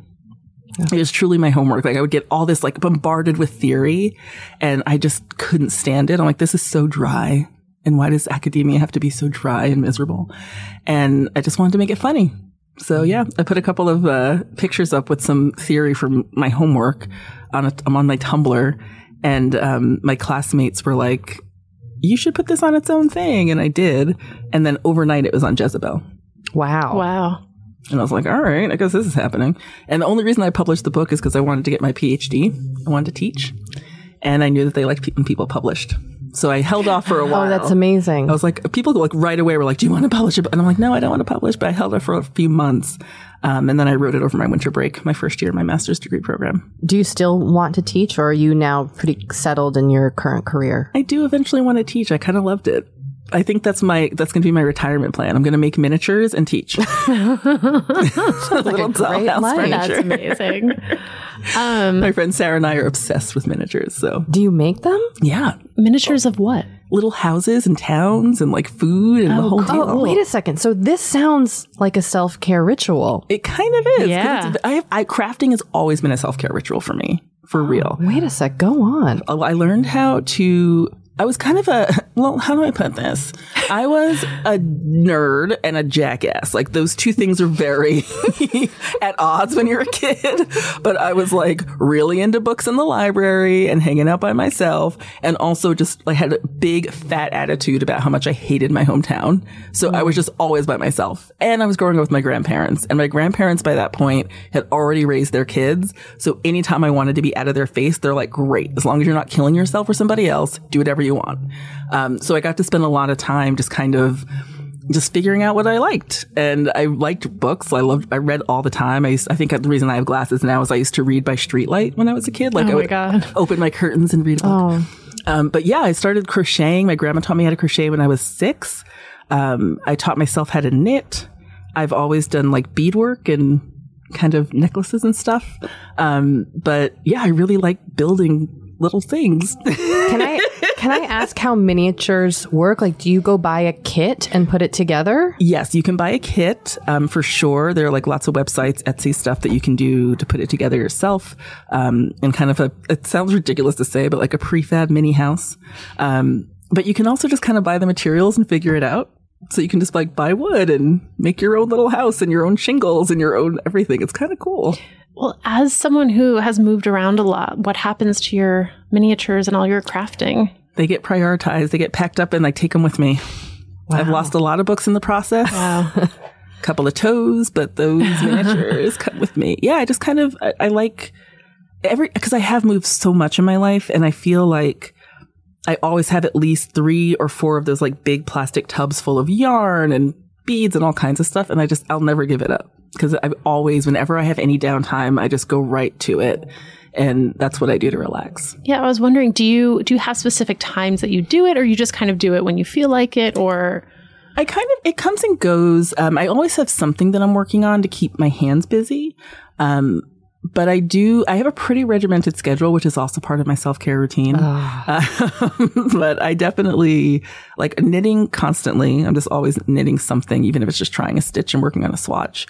It was truly my homework. Like I would get all this like bombarded with theory and I just couldn't stand it. I'm like, this is so dry. And why does academia have to be so dry and miserable? And I just wanted to make it funny. So yeah, I put a couple of uh, pictures up with some theory from my homework on a, I'm on my Tumblr, and um, my classmates were like, "You should put this on its own thing," and I did. And then overnight, it was on Jezebel. Wow. Wow. And I was like, all right, I guess this is happening. And the only reason I published the book is because I wanted to get my PhD. I wanted to teach. And I knew that they liked pe- when people published. So I held off for a while. Oh, that's amazing. I was like, people like right away were like, do you want to publish it? And I'm like, no, I don't want to publish, but I held off for a few months. Um, and then I wrote it over my winter break, my first year of my master's degree program. Do you still want to teach or are you now pretty settled in your current career? I do eventually want to teach. I kind of loved it. I think that's my that's going to be my retirement plan. I'm going to make miniatures and teach. Little great dollhouse life. That's amazing. Um, My friend Sarah and I are obsessed with miniatures. So Do you make them? yeah, miniatures of what? little houses and towns and like food and the whole deal. Oh, wait a second. So this sounds like a self care ritual. It kind of is. Yeah. it's- I, I crafting has always been a self care ritual for me, for real. Wait a sec. Go on. Oh, I learned how to. I was kind of a well. How do I put this? I was a nerd and a jackass. Like those two things are very at odds when you're a kid. But I was like really into books in the library and hanging out by myself, and also just like had a big fat attitude about how much I hated my hometown. So I was just always by myself, and I was growing up with my grandparents, and my grandparents by that point had already raised their kids. So anytime I wanted to be out of their face, they're like, "Great, as long as you're not killing yourself or somebody else, do whatever you want." Um, so I got to spend a lot of time just kind of just figuring out what I liked. And I liked books. I loved, I read all the time. I used, I think the reason I have glasses now is I used to read by streetlight when I was a kid. Like Oh I would God. open my curtains and read a book. Um, but yeah, I started crocheting. My grandma taught me how to crochet when I was six. Um, I taught myself how to knit. I've always done like beadwork and kind of necklaces and stuff. Um, but yeah, I really like building little things. Can I can I ask how miniatures work? Like, do you go buy a kit and put it together? yes, you can buy a kit um, for sure. There are like lots of websites, Etsy stuff that you can do to put it together yourself. Um, and kind of a, it sounds ridiculous to say, but like a prefab mini house. Um, but you can also just kind of buy the materials and figure it out. So you can just like buy wood and make your own little house and your own shingles and your own everything. It's kind of cool. Well, as someone who has moved around a lot, what happens to your miniatures and all your crafting? They get prioritized. They get packed up and I take them with me. I've lost a lot of books in the process. Wow. couple of toes, but those miniatures come with me. Yeah, I just kind of I, I like every because I have moved so much in my life, and I feel like I always have at least three or four of those like big plastic tubs full of yarn and beads and all kinds of stuff, and I just I'll never give it up because I've always whenever I have any downtime, I just go right to it. And that's what I do to relax. Yeah, I was wondering, do you do you have specific times that you do it or you just kind of do it when you feel like it or I kind of it comes and goes. Um, I always have something that I'm working on to keep my hands busy. Um, but I do. I have a pretty regimented schedule, which is also part of my self care routine. Um, but I definitely like knitting constantly. I'm just always knitting something, even if it's just trying a stitch and working on a swatch.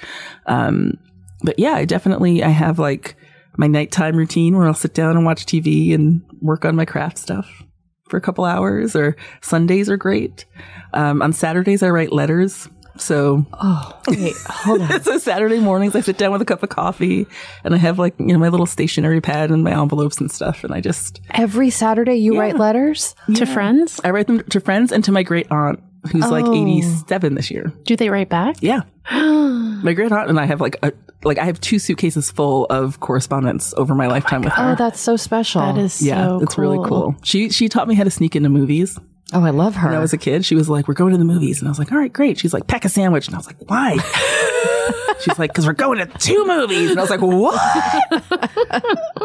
Um, but yeah, I definitely I have like my nighttime routine where I'll sit down and watch TV and work on my craft stuff for a couple hours. Or Sundays are great. Um, on Saturdays, I write letters. So, oh, Wait, hold on. so Saturday mornings, I sit down with a cup of coffee and I have like, you know, my little stationery pad and my envelopes and stuff. And I just, Every Saturday you write letters? to friends? I write them to friends and to my great aunt who's like Oh. 87 this year. Do they write back? Yeah. my great aunt and I have like a, like I have two suitcases full of correspondence over my oh lifetime with her. Oh, that's so special. That is yeah, so it's really cool. She she taught me how to sneak into movies. Oh, I love her. When I was a kid, she was like, "We're going to the movies," and I was like, "All right, great." She's like, "Pack a sandwich," and I was like, "Why?" She's like, "Because we're going to two movies," and I was like, "What?"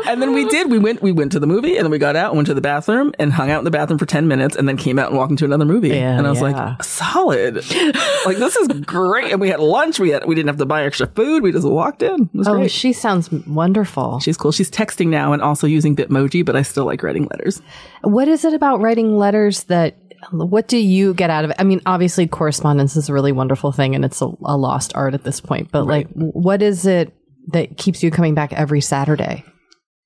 and then we did. We went. We went to the movie, and then we got out and went to the bathroom and hung out in the bathroom for ten minutes, and then came out and walked into another movie. Yeah, and I was yeah. like, "Solid! like this is great." And we had lunch. We had. We didn't have to buy extra food. We just walked in. It was oh, great. she sounds wonderful. She's cool. She's texting now and also using Bitmoji, but I still like writing letters. What is it about writing letters that Um, what do you get out of it? I mean, obviously correspondence is a really wonderful thing and it's a, a lost art at this point, but like what is it that keeps you coming back every Saturday?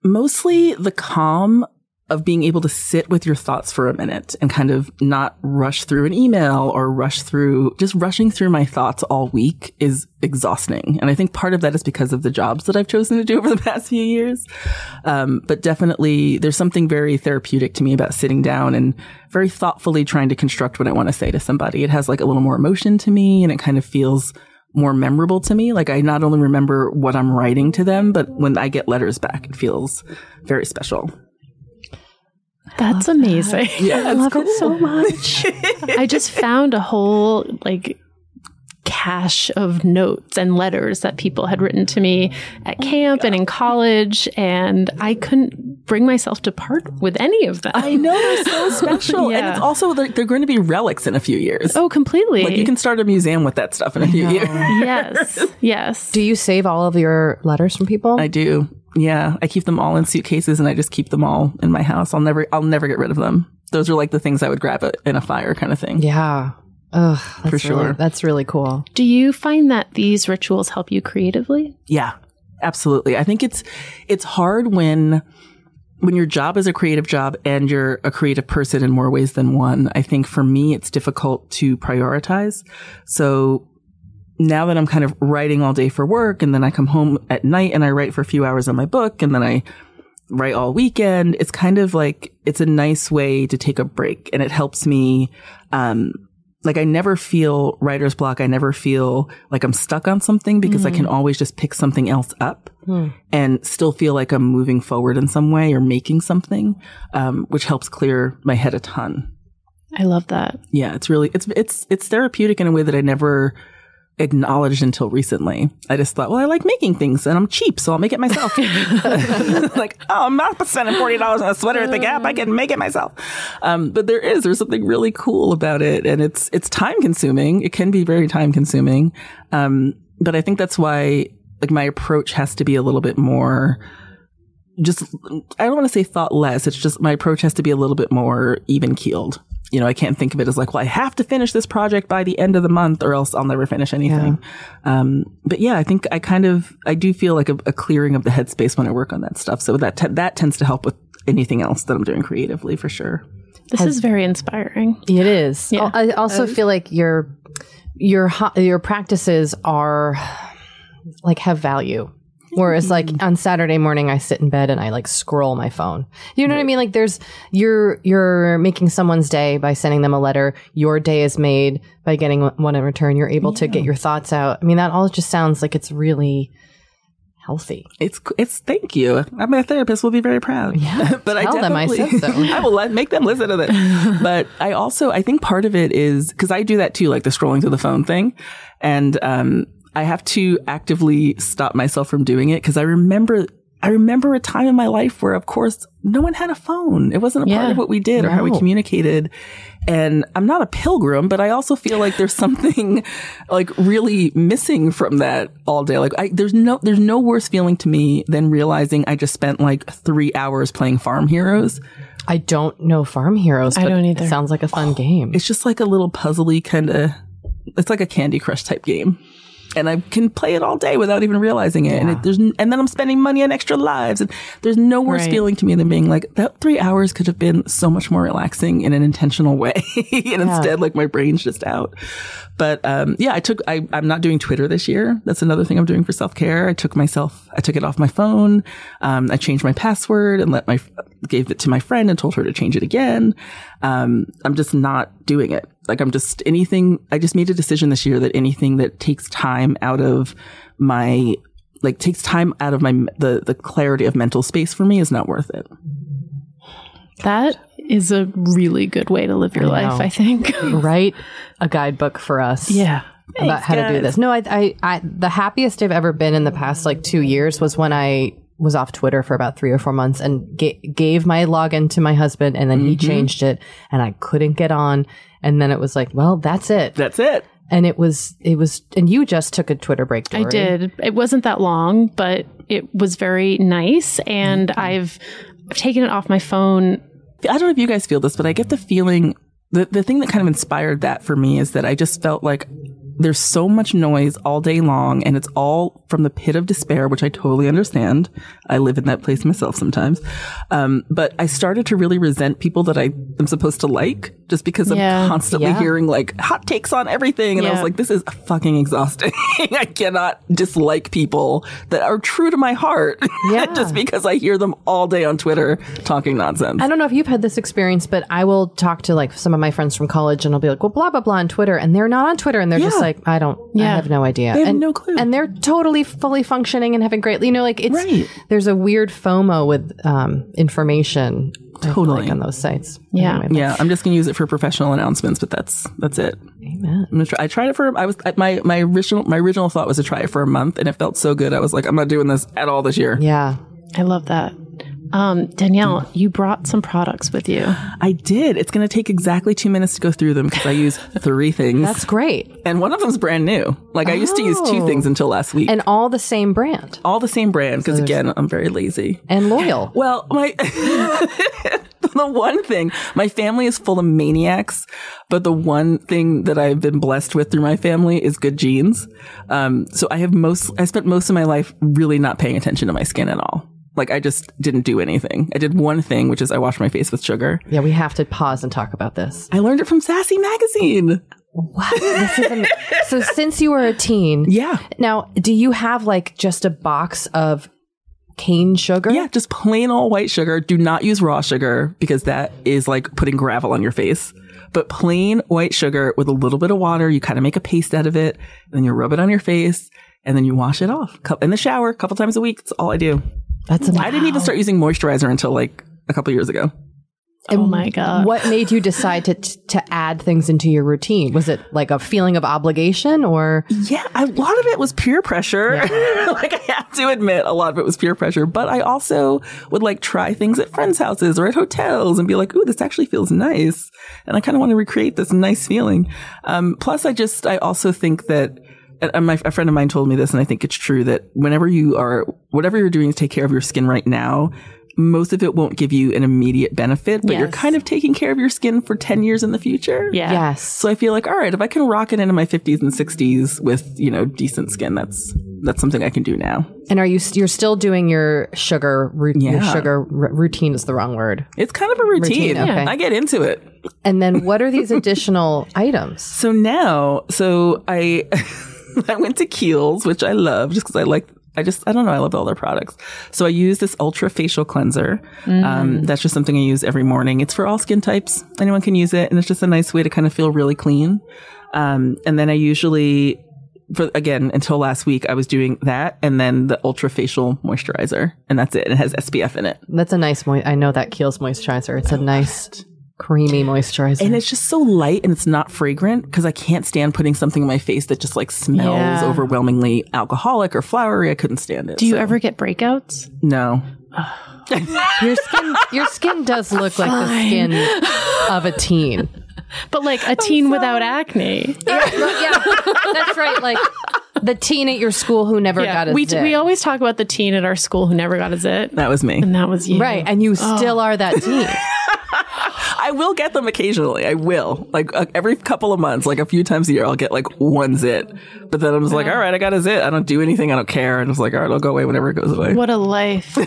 mostly the calm of being able to sit with your thoughts for a minute and kind of not rush through an email or rush through just rushing through my thoughts all week is exhausting. And I think part of that is because of the jobs that I've chosen to do over the past few years. Um, but definitely there's something very therapeutic to me about sitting down and very thoughtfully trying to construct what I want to say to somebody. It has like a little more emotion to me and it kind of feels more memorable to me. Like I not only remember what I'm writing to them, but when I get letters back, it feels very special. That's amazing. Yeah, I love it so much. I just found a whole like cache of notes and letters that people had written to me at oh camp and in college and I couldn't bring myself to part with any of them. I know they're so special, and it's also they're, they're going to be relics in a few years. oh, completely. Like you can start a museum with that stuff in a few years. yes. Yes. do you save all of your letters from people? I do. Yeah, I keep them all in suitcases, and I just keep them all in my house. I'll never, I'll never get rid of them. Those are like the things I would grab in a fire kind of thing. yeah. Ugh, that's For really- sure. that's really cool. Do you find that these rituals help you creatively? Yeah, absolutely. I think it's it's hard when when your job is a creative job and you're a creative person in more ways than one. I think for me it's difficult to prioritize. So now that I'm kind of writing all day for work and then I come home at night and I write for a few hours on my book and then I write all weekend, it's kind of like it's a nice way to take a break and it helps me um like I never feel writer's block. I never feel like I'm stuck on something because I can always just pick something else up and still feel like I'm moving forward in some way or making something, um, which helps clear my head a ton. I love that. Yeah, it's really it's it's it's therapeutic in a way that I never acknowledged until recently. I just thought, well, I like making things and I'm cheap, so I'll make it myself. like, oh, I'm not spending forty dollars on a sweater at the Gap. I can make it myself. Um, but there is there's something really cool about it, and it's it's time consuming. It can be very time consuming. Um, but I think that's why like my approach has to be a little bit more just, I don't want to say thought less. It's just my approach has to be a little bit more even keeled. You know, I can't think of it as like, well, I have to finish this project by the end of the month or else I'll never finish anything. Um, but yeah, I think I kind of, I do feel like a, a clearing of the headspace when I work on that stuff. So that, te- that tends to help with anything else that I'm doing creatively for sure. This is very inspiring. It is. Yeah. I also feel like your your ho- your practices are like have value. Whereas like on Saturday morning I sit in bed and I like scroll my phone. You know what I mean? Like there's you're you're making someone's day by sending them a letter. Your day is made by getting one in return. You're able to get your thoughts out. I mean that all just sounds like it's really healthy. It's it's thank you. I'm a therapist. Will be very proud. Yeah, but I tell them I said so. I will let make them listen to this. but I also I think part of it is because I do that too, like the scrolling through the phone thing, and um, I have to actively stop myself from doing it because I remember. I remember a time in my life where, of course, no one had a phone. It wasn't a part of what we did or how we communicated. And I'm not a pilgrim, but I also feel like there's something like really missing from that all day. Like I, there's no, there's no worse feeling to me than realizing I just spent like three hours playing Farm Heroes. I don't know Farm Heroes. I don't either. It sounds like a fun oh, game. It's just like a little puzzly kind of, it's like a Candy Crush type game. And I can play it all day without even realizing it. And it, there's, and then I'm spending money on extra lives. And there's no worse Right. feeling to me than being like, that three hours could have been so much more relaxing in an intentional way. and instead, like my brain's just out. But, um, yeah, I took, I, I'm not doing Twitter this year. That's another thing I'm doing for self care. I took myself, I took it off my phone. Um, I changed my password and let my, gave it to my friend and told her to change it again. Um, I'm just not doing it. Like I'm just anything, I just made a decision this year that anything that takes time out of my, like takes time out of my, the, the clarity of mental space for me is not worth it. That is a really good way to live your I life. I think. Write a guidebook for us. yeah. about how to do this. No, I, I, I, the happiest I've ever been in the past like two years was when I was off Twitter for about three or four months and ga- gave my login to my husband, and then he changed it, and I couldn't get on. And then it was like, well, that's it. That's it. And it was, it was, and you just took a Twitter break. I did. It wasn't that long, but it was very nice. And Mm-hmm. I've, I've taken it off my phone. I don't know if you guys feel this, but I get the feeling the, the thing that kind of inspired that for me is that I just felt like there's so much noise all day long and it's all from the pit of despair, which I totally understand. I live in that place myself sometimes. Um, but I started to really resent people that I am supposed to like just because Yeah. I'm constantly Yeah. hearing like hot takes on everything. And I was like, this is fucking exhausting. I cannot dislike people that are true to my heart Yeah. just because I hear them all day on Twitter talking nonsense. I don't know if you've had this experience, but I will talk to like some of my friends from college and I'll be like, well, blah, blah, blah on Twitter. And they're not on Twitter. And they're just like, I don't, I Yeah. have no idea. They have and, no clue. And they're totally fully functioning and having great, you know, like it's, Right. there's a weird FOMO with um, information. Totally. Like on those sites. Yeah. Anyway, Yeah, I'm just gonna use it for professional announcements, but that's that's it. amen. I'm gonna try, I tried it for I was my my original my original thought was to try it for a month, and it felt so good. I was like, I'm not doing this at all this year. Yeah. I love that. Um, Danielle, you brought some products with you. I did. It's gonna take exactly two minutes to go through them because I use three things, That's great. and one of them's brand new. Like I used to use two things until last week, And all the same brand all the same brand. Because again, I'm very lazy. and loyal. Well, my the one thing, my family is full of maniacs, but the one thing that I've been blessed with through my family is good genes. Um, so I have most, I spent most of my life really not paying attention to my skin at all. Like I just didn't do anything. I did one thing, which is I washed my face with sugar. Yeah, we have to pause and talk about this. I learned it from Sassy Magazine. Wow. This is am- so since you were a teen. Yeah. Now, do you have like just a box of cane sugar? Yeah, just plain old white sugar. Do not use raw sugar because that is like putting gravel on your face. But plain white sugar with a little bit of water, you kind of make a paste out of it, then you rub it on your face, and then you wash it off in the shower a couple times a week. That's all I do. That's amazing. I didn't even start using moisturizer until like a couple years ago. oh my God. What made you decide to to add things into your routine? Was it like a feeling of obligation or Yeah, a lot of it was peer pressure. like I have to admit, a lot of it was peer pressure. But I also would like try things at friends' houses or at hotels and be like, "Ooh, this actually feels nice," and I kind of want to recreate this nice feeling. Um, plus, I just I also think that and my, a friend of mine told me this, and I think it's true that whenever you are, whatever you're doing to take care of your skin right now, most of it won't give you an immediate benefit, but you're kind of taking care of your skin for 10 years in the future. Yeah. Yes. So I feel like, all right, if I can rock it into my 50s and 60s with, you know, decent skin, that's, that's something I can do now. And are you you're still doing your sugar ru- your Yeah. sugar r- routine is the wrong word. It's kind of a routine. Routine, okay. I get into it. And then what are these additional items? So now, so I, I went to Kiehl's, which I love just because I like, I just, I don't know, I love all their products. So I use this ultra facial cleanser. Um, that's just something I use every morning. It's for all skin types. Anyone can use it. And it's just a nice way to kind of feel really clean. Um, and then I usually, for again, until last week, I was doing that and then the ultra facial moisturizer. And that's it. It has SPF in it. That's a nice mo- I know that Kiehl's moisturizer. It's a nice creamy moisturizer. And it's just so light and it's not fragrant because I can't stand putting something in my face that just like smells Yeah. overwhelmingly alcoholic or flowery. I couldn't stand it. Do you so- ever get breakouts? No. your skin your skin does look like the skin of a teen. But like a teen without acne. yeah, that's right. Like the teen at your school who never got a we zit. we always talk about the teen at our school who never got a zit, That was me. and that was you. right, and you oh. still are that teen. I will get them occasionally. I will. Like uh, every couple of months, like a few times a year, I'll get like one zit. But then I'm just like, all right, I got a zit. I don't do anything. I don't care. And it's like, all right, I'll go away whenever it goes away. What a life.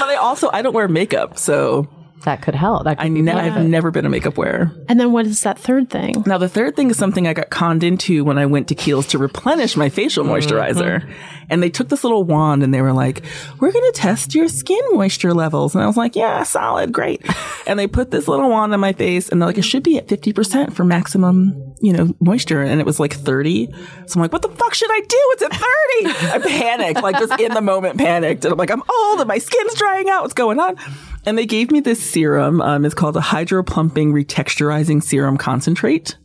But I also, I don't wear makeup. So That could help. That could I be ne- I've never been a makeup wearer. and then what is that third thing? Now, the third thing is something I got conned into when I went to Kiehl's to replenish my facial mm-hmm. moisturizer. And they took this little wand and they were like, we're going to test your skin moisture levels. And I was like, yeah, solid, great. and they put this little wand on my face and they're like, it should be at 50% for maximum, you know, moisture. And it was like 30. So I'm like, what the fuck should I do? It's at 30. I panicked, like just in the moment panicked. And I'm like, I'm old and my skin's drying out. What's going on? And they gave me this serum. Um, it's called a hydroplumping retexturizing serum concentrate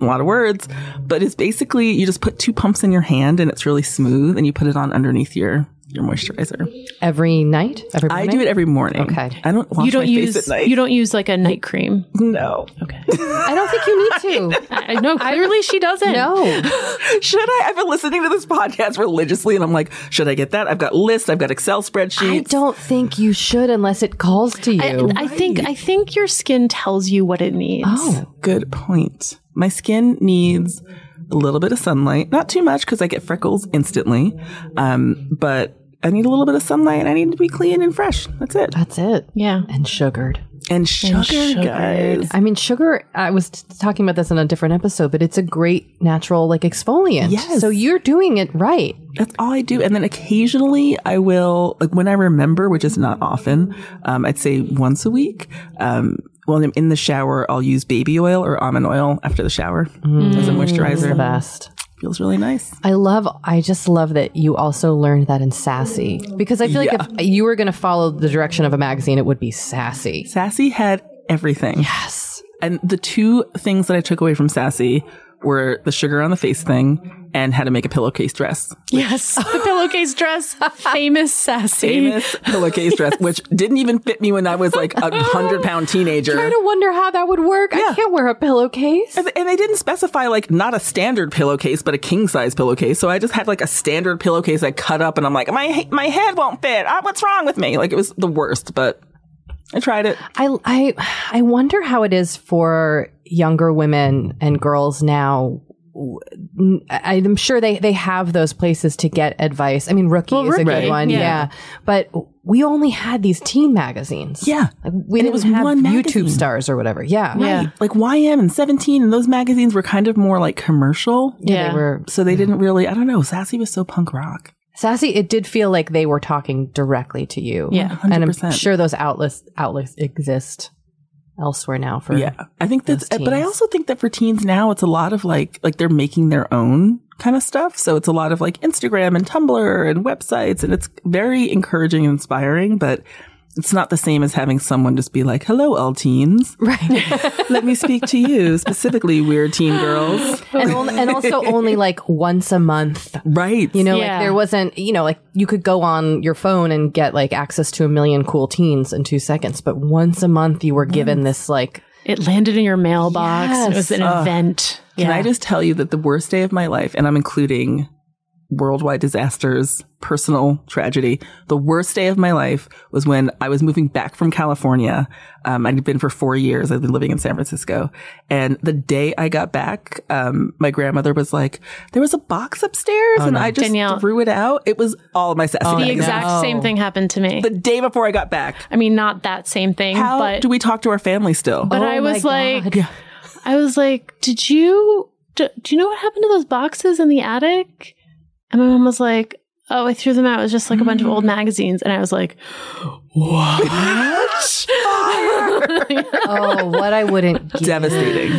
a lot of words, but it's basically you just put two pumps in your hand and it's really smooth and you put it on underneath your your moisturizer. every night. Every I do it every morning. Okay. I don't wash You don't my use face at night. you don't use like a night cream. no. Okay. I don't think you need to. I know clearly she doesn't. No. Should I? I've been listening to this podcast religiously and I'm like, should I get that? I've got lists, I've got Excel spreadsheets. I don't think you should unless it calls to you. I, I think I think your skin tells you what it needs. oh. Good point. My skin needs a little bit of sunlight, not too much because I get freckles instantly. Um, but I need a little bit of sunlight. I need to be clean and fresh. That's it. That's it. Yeah. And sugared. And sugar, sugared. guys. I mean, sugar, I was t- talking about this in a different episode, but it's a great natural, like, exfoliant. Yes. So you're doing it right. That's all I do. And then occasionally I will, like when I remember, which is not often, um, I'd say once a week. Um, when I'm in the shower, I'll use baby oil or almond oil after the shower as a moisturizer. The best. Feels really nice. I love, I just love that you also learned that in Sassy. Because I feel like if you were going to follow the direction of a magazine, it would be Sassy. Sassy had everything. Yes. And the two things that I took away from Sassy were the sugar on the face thing and how to make a pillowcase dress. Yes. The pillowcase dress. Famous sassy. Famous pillowcase dress, which didn't even fit me when I was like a hundred pound teenager. I don't wonder how that would work. I can't wear a pillowcase. And and they didn't specify like not a standard pillowcase, but a king size pillowcase. So I just had like a standard pillowcase I cut up, and I'm like, my my head won't fit. Ah, what's wrong with me? Like it was the worst, but I tried it. I, I, I wonder how it is for younger women and girls now. I- I'm sure they, they have those places to get advice. I mean, Rookie is a Rookie, good one. yeah. Yeah. But we only had these teen magazines. Yeah. Like, we And it didn't was have one magazine. YouTube stars or whatever. Yeah. Yeah. Like YM and 17 and those magazines were kind of more like commercial. Yeah. They were So they didn't really, I don't know, Sassy was so punk rock. sassy. It did feel like they were talking directly to you. Yeah. And I'm sure those outlets, outlets exist elsewhere now for Yeah. I think that's, but I also think that for teens now, it's a lot of like, like they're making their own kind of stuff. So it's a lot of like Instagram and Tumblr and websites and it's very encouraging and inspiring, but it's not the same as having someone just be like, hello, all teens. Right. Let me speak to you, specifically weird teen girls. and, only, and also only like once a month. Right. You know, Yeah. like there wasn't, you know, like you could go on your phone and get like access to a million cool teens in two seconds, but once a month you were given this like, It landed in your mailbox. It was an Yes. event. Can Yeah. I just tell you that the worst day of my life, and I'm including worldwide disasters, personal tragedy, the worst day of my life was when I was moving back from California. Um, I'd been for four years. I'd been living in San Francisco. And the day I got back, um, my grandmother was like, there was a box upstairs and I just Danielle. threw it out. It was all of my sassy the exact no. same thing happened to me. The day before I got back. I mean, not that same thing, How but do we talk to our family still? but Oh I was like, God. I was like, did you do, do you know what happened to those boxes in the attic? And my mom was like, oh, I threw them out. It was just like a bunch of old mm. magazines, and I was like, what? oh, what I wouldn't give. Devastating.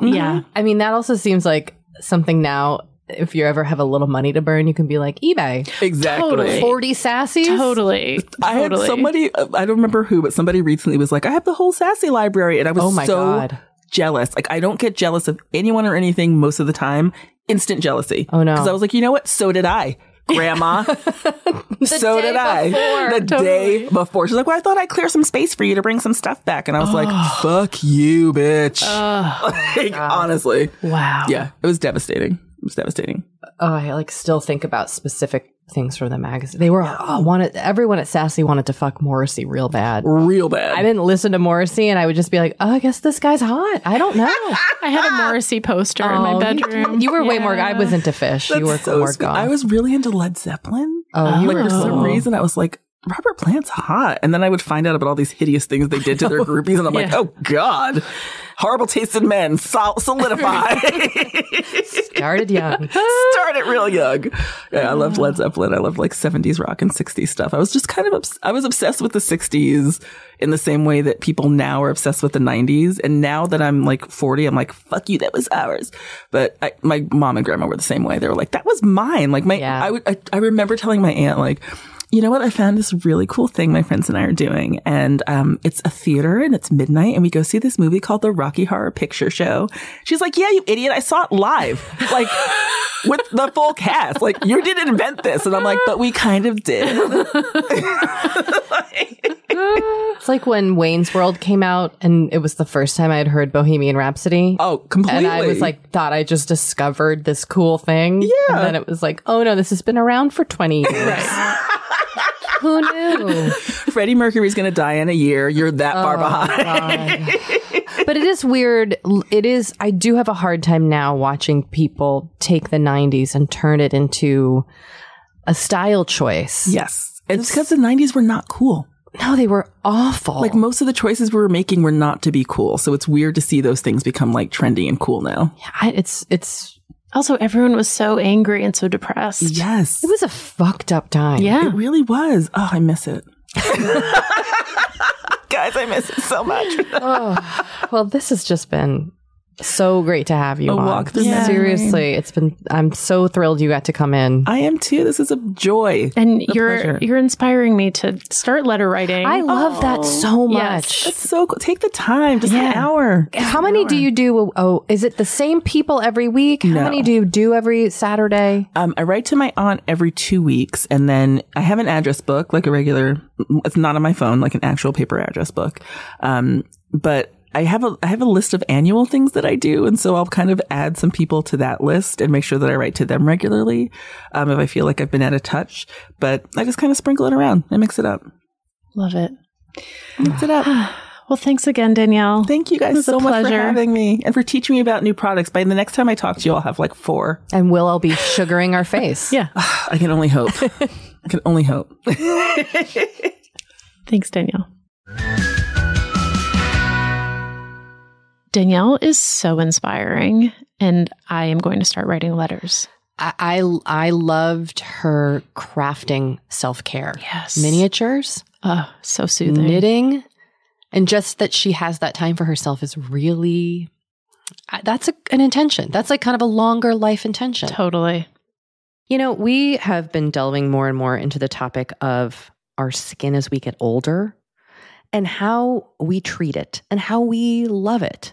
yeah, mm-hmm. I mean, that also seems like something now. If you ever have a little money to burn, you can be like eBay, Exactly. Totally. forty sassies. totally. I had totally. somebody, I don't remember who, but somebody recently was like, I have the whole Sassy library. And I was Oh my so God. Jealous. Like, I don't get jealous of anyone or anything most of the time. Instant jealousy. Oh, no. Because I was like, you know what? So did I. Grandma. so did I. before. The day before. She's like, well, I thought I'd clear some space for you to bring some stuff back. And I was like, fuck you, bitch. like, honestly. Wow. Yeah. It was devastating. It was devastating. Oh, I like still think about specific things from the magazine. They were oh, wanted everyone at Sassy wanted to fuck Morrissey real bad. Real bad. I didn't listen to Morrissey, and I would just be like, "Oh, I guess this guy's hot." I don't know. I had a Morrissey poster in my Oh, you- bedroom. You, were way more. I Yeah. was into Phish. you were so more sweet. goth. I was really into Led Zeppelin. Oh, you like were for some reason I was like, Robert Plant's hot. And then I would find out about all these hideous things they did to their groupies. And I'm like, oh God. Horrible tasted men sol- solidify. started young. Started real young. Yeah, I loved Led Zeppelin. I loved like 70s rock and 60s stuff. I was just kind of, obs- I was obsessed with the 60s in the same way that people now are obsessed with the 90s. And now that I'm like 40, I'm like, fuck you, that was ours. But I, my mom and grandma were the same way. They were like, that was mine. Like my, Yeah. I I remember telling my aunt, like, you know what? I found this really cool thing my friends and I are doing. And um, it's a theater and it's midnight and we go see this movie called the Rocky Horror Picture Show. She's like, yeah, you idiot. I saw it live. Like, with the full cast. Like, you didn't invent this. And I'm like, but we kind of did. It's like when Wayne's World came out, and it was the first time I had heard Bohemian Rhapsody. Oh, completely. And I was like, thought I just discovered this cool thing. Yeah. And then it was like, oh no, this has been around for 20 years. Who knew? Freddie Mercury's going to die in a year. You're that Oh, far behind. but it is weird. It is, I do have a hard time now watching people take the 90s and turn it into a style choice. Yes. It's because the 90s were not cool. No, they were awful. Like most of the choices we were making were not to be cool. So it's weird to see those things become like trendy and cool now. I, it's, it's, Also, everyone was so angry and so depressed. Yes. it was a fucked up time. Yeah. It really was. Oh, I miss it. Guys, I miss it so much. Oh, well, this has just been so great to have you A on. walk through memory. Seriously, it's been. I'm so thrilled you got to come in. I am too. This is a joy. And A you're pleasure. you're inspiring me to start letter writing. I love that so Yes. much. That's so cool. Take the time, just an Yeah. hour. How many do you do? Oh, is it the same people every week? How No. many do you do every Saturday? Um, I write to my aunt every two weeks, and then I have an address book, like a regular. It's not on my phone, like an actual paper address book. Um, but I have a I have a list of annual things that I do, and so I'll kind of add some people to that list and make sure that I write to them regularly, um, if I feel like I've been out of touch. But I just kind of sprinkle it around and mix it up. love it. Mix it up. Well, thanks again, Danielle. Thank you guys so much for having me and for teaching me about new products. By the next time I talk to you, I'll have like four. And we'll all be sugaring our face. yeah. I can only hope. I can only hope. Thanks, Danielle. Danielle is so inspiring, and I am going to start writing letters. I, I I loved her crafting self care. Yes. Miniatures, Oh, so soothing. knitting, and just that she has that time for herself is really. That's a, an intention. That's like kind of a longer life intention. Totally. You know, we have been delving more and more into the topic of our skin as we get older and how we treat it and how we love it.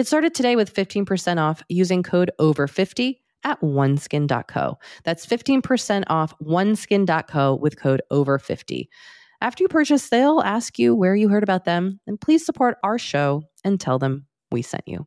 Get started today with 15% off using code OVER50 at oneskin.co. That's 15% off oneskin.co with code OVER50. After you purchase, they'll ask you where you heard about them, and please support our show and tell them we sent you.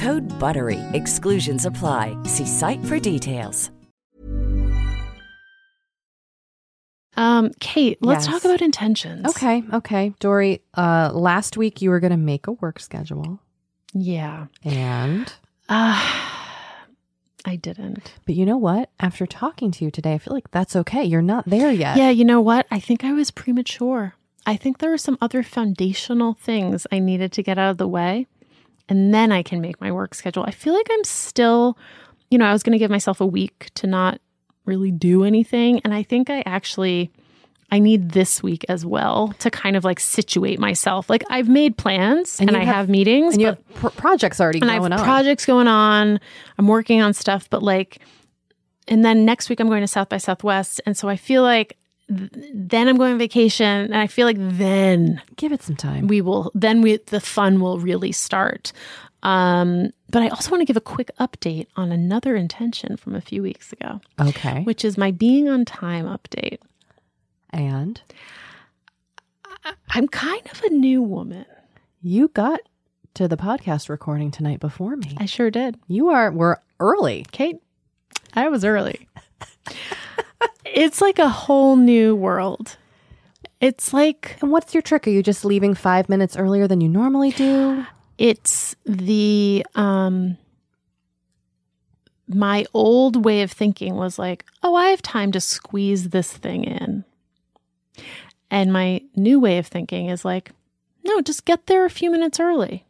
Code BUTTERY. Exclusions apply. See site for details. Um, Kate, let's Yes. talk about intentions. Okay, okay. Doree, uh, last week you were going to make a work schedule, Yeah. and Uh, I didn't. but you know what? After talking to you today, I feel like that's okay. You're not there yet. Yeah, you know what? I think I was premature. I think there were some other foundational things I needed to get out of the way, and then I can make my work schedule. I feel like I'm still, you know, I was going to give myself a week to not really do anything, and I think I actually I need this week as well to kind of like situate myself. Like I've made plans And and, I have- have, meetings, and you but have pr- projects already and I going have on. projects going on. I'm working on stuff, but like, and then next week I'm going to South by Southwest, and so I feel like then I'm going on vacation, and I feel like then Give it some time. we will, then we the fun will really start. Um, but I also want to give a quick update on another intention from a few weeks ago, okay. which is my being on time update. And I'm kind of a new woman. you got to the podcast recording tonight before me. I sure did. You are we're early. Kate, I was early. it's like a whole new world. It's like And what's your trick? Are you just leaving five minutes earlier than you normally do? it's the um my old way of thinking was like, oh, I have time to squeeze this thing in. And my new way of thinking is like, no, just get there a few minutes early.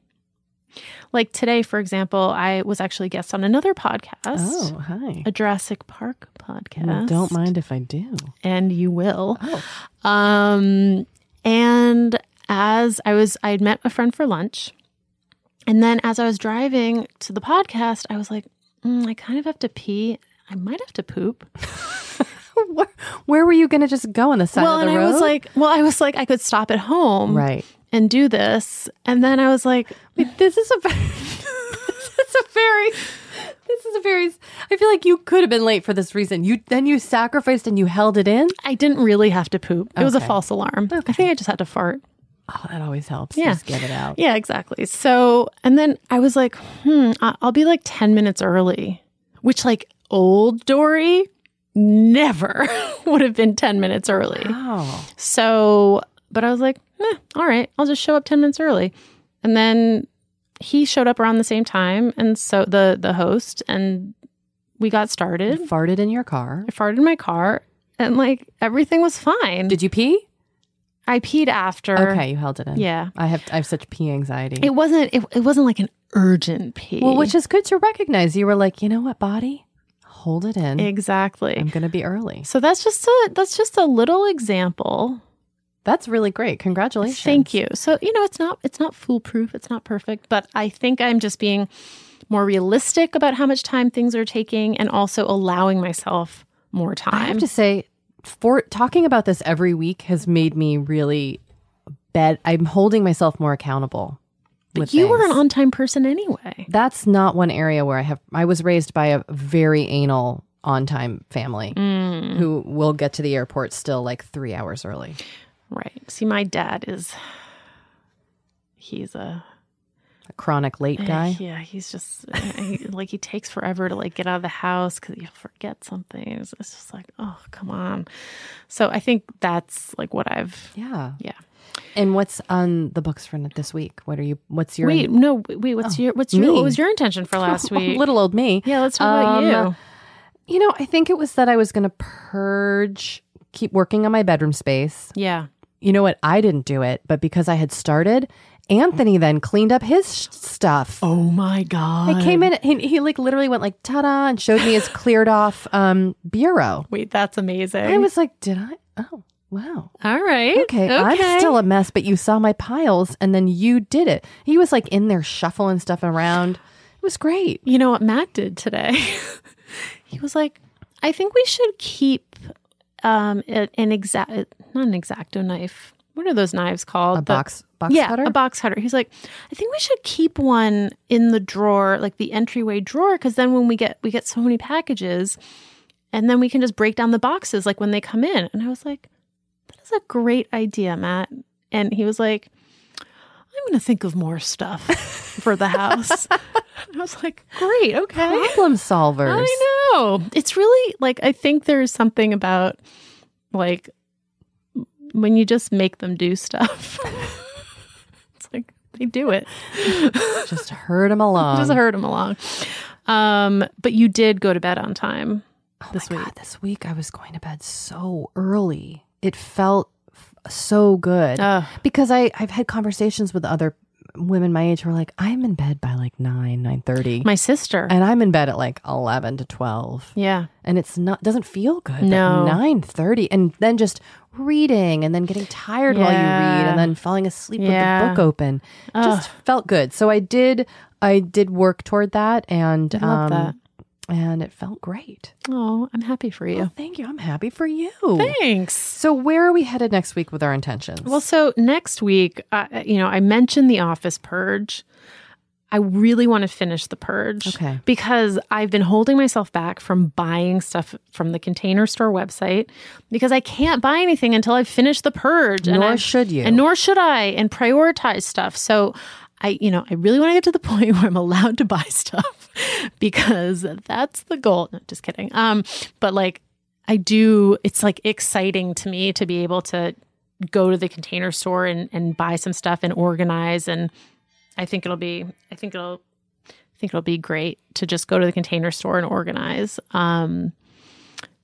Like today, for example, I was actually guest on another podcast, Oh, hi. a Jurassic Park podcast. Well, don't mind if I do. and you will. Oh. Um, and as I was, I had met a friend for lunch, and then as I was driving to the podcast, I was like, "Mm, I kind of have to pee. I might have to poop. where, where were you going to just go on the side well, of the and road? I was like, well, I was like, I could stop at home right. And do this, and then I was like, Wait, this is a this is a very this is a very I feel like you could have been late for this reason. You then you sacrificed and you held it in. I didn't really have to poop. It was a false alarm. I think I just had to fart. Oh, that always helps. Yeah. Just get it out. Yeah, exactly. So, and then I was like, hmm, I'll be like 10 minutes early. which like old Doree never would have been 10 minutes early. Oh. So, but I was like, eh, all right, I'll just show up 10 minutes early. And then he showed up around the same time. And so the, the host, and we got started. Farted in your car. I farted in my car and like everything was fine. Did you pee? I peed after. Okay, you held it in. Yeah. I have I have such pee anxiety. It wasn't, it, it wasn't like an urgent pee. well, which is good to recognize. You were like, you know what, body? Hold it in. exactly. I'm gonna be early. So that's just a that's just a little example. That's really great. Congratulations. Thank you. So, you know, it's not it's not foolproof, it's not perfect, but I think I'm just being more realistic about how much time things are taking and also allowing myself more time. I have to say, for talking about this every week has made me really bet I'm holding myself more accountable. but you were an on-time person anyway. That's not one area where I have. I was raised by a very anal, on time family Mm. who will get to the airport still like three hours early. Right. See, my dad is he's a A chronic late guy. Yeah, he's just he, like he takes forever to like get out of the house because he'll forget something. It's, it's just like, oh, come on. So I think that's like what I've. Yeah. Yeah. And what's on the books for this week? What are you? What's your Wait, no, wait. What's your what's your me. what was your intention for last week? little old me? yeah, let's talk Um, about you. You know, I think it was that I was going to purge, keep working on my bedroom space. Yeah. You know what? I didn't do it, but because I had started, Anthony then cleaned up his sh- stuff. Oh my god! He came in. He, he like literally went like ta-da and showed me his cleared off um, bureau. Wait, that's amazing. I was like, did I? Oh, wow. all right. Okay, I'm still a mess, but you saw my piles and then you did it. He was like in there shuffling stuff around. It was great. You know what Matt did today? he was like, I think we should keep um an exact not an exacto knife. What are those knives called? A The- box box yeah, cutter. a box cutter. He's like, I think we should keep one in the drawer, like the entryway drawer, because then when we get we get so many packages, and then we can just break down the boxes like when they come in. And I was like, that is a great idea, Matt. And he was like, I'm going to think of more stuff for the house. I was like, great, okay. Problem solvers. I know. It's really like I think there's something about like when you just make them do stuff. it's like they do it. Just herd them along. just hurt them along. Um, but you did go to bed on time this my week. God, this week I was going to bed so early. It felt f- so good Ugh. because I I've had conversations with other women my age who are like, I'm in bed by like nine nine thirty, My sister. and I'm in bed at like eleven to twelve, yeah. and it's not doesn't feel good. No. nine thirty, and then just reading, and then getting tired while you read, and then falling asleep Yeah. with the book open. Just felt good. So I did I did work toward that, and um, that. And it felt great. Oh, I'm happy for you. Well, thank you. I'm happy for you. Thanks. So, where are we headed next week with our intentions? Well, so next week, uh, you know, I mentioned the office purge. I really want to finish the purge. Okay. Because I've been holding myself back from buying stuff from the container store website because I can't buy anything until I've finished the purge. Nor I- should you. And nor should I, and prioritize stuff. So I, you know, I really want to get to the point where I'm allowed to buy stuff because that's the goal. No, just kidding. Um, but like I do, it's like exciting to me to be able to go to the container store and, and buy some stuff and organize. And I think it'll be, I think it'll, I think it'll be great to just go to the container store and organize. Um,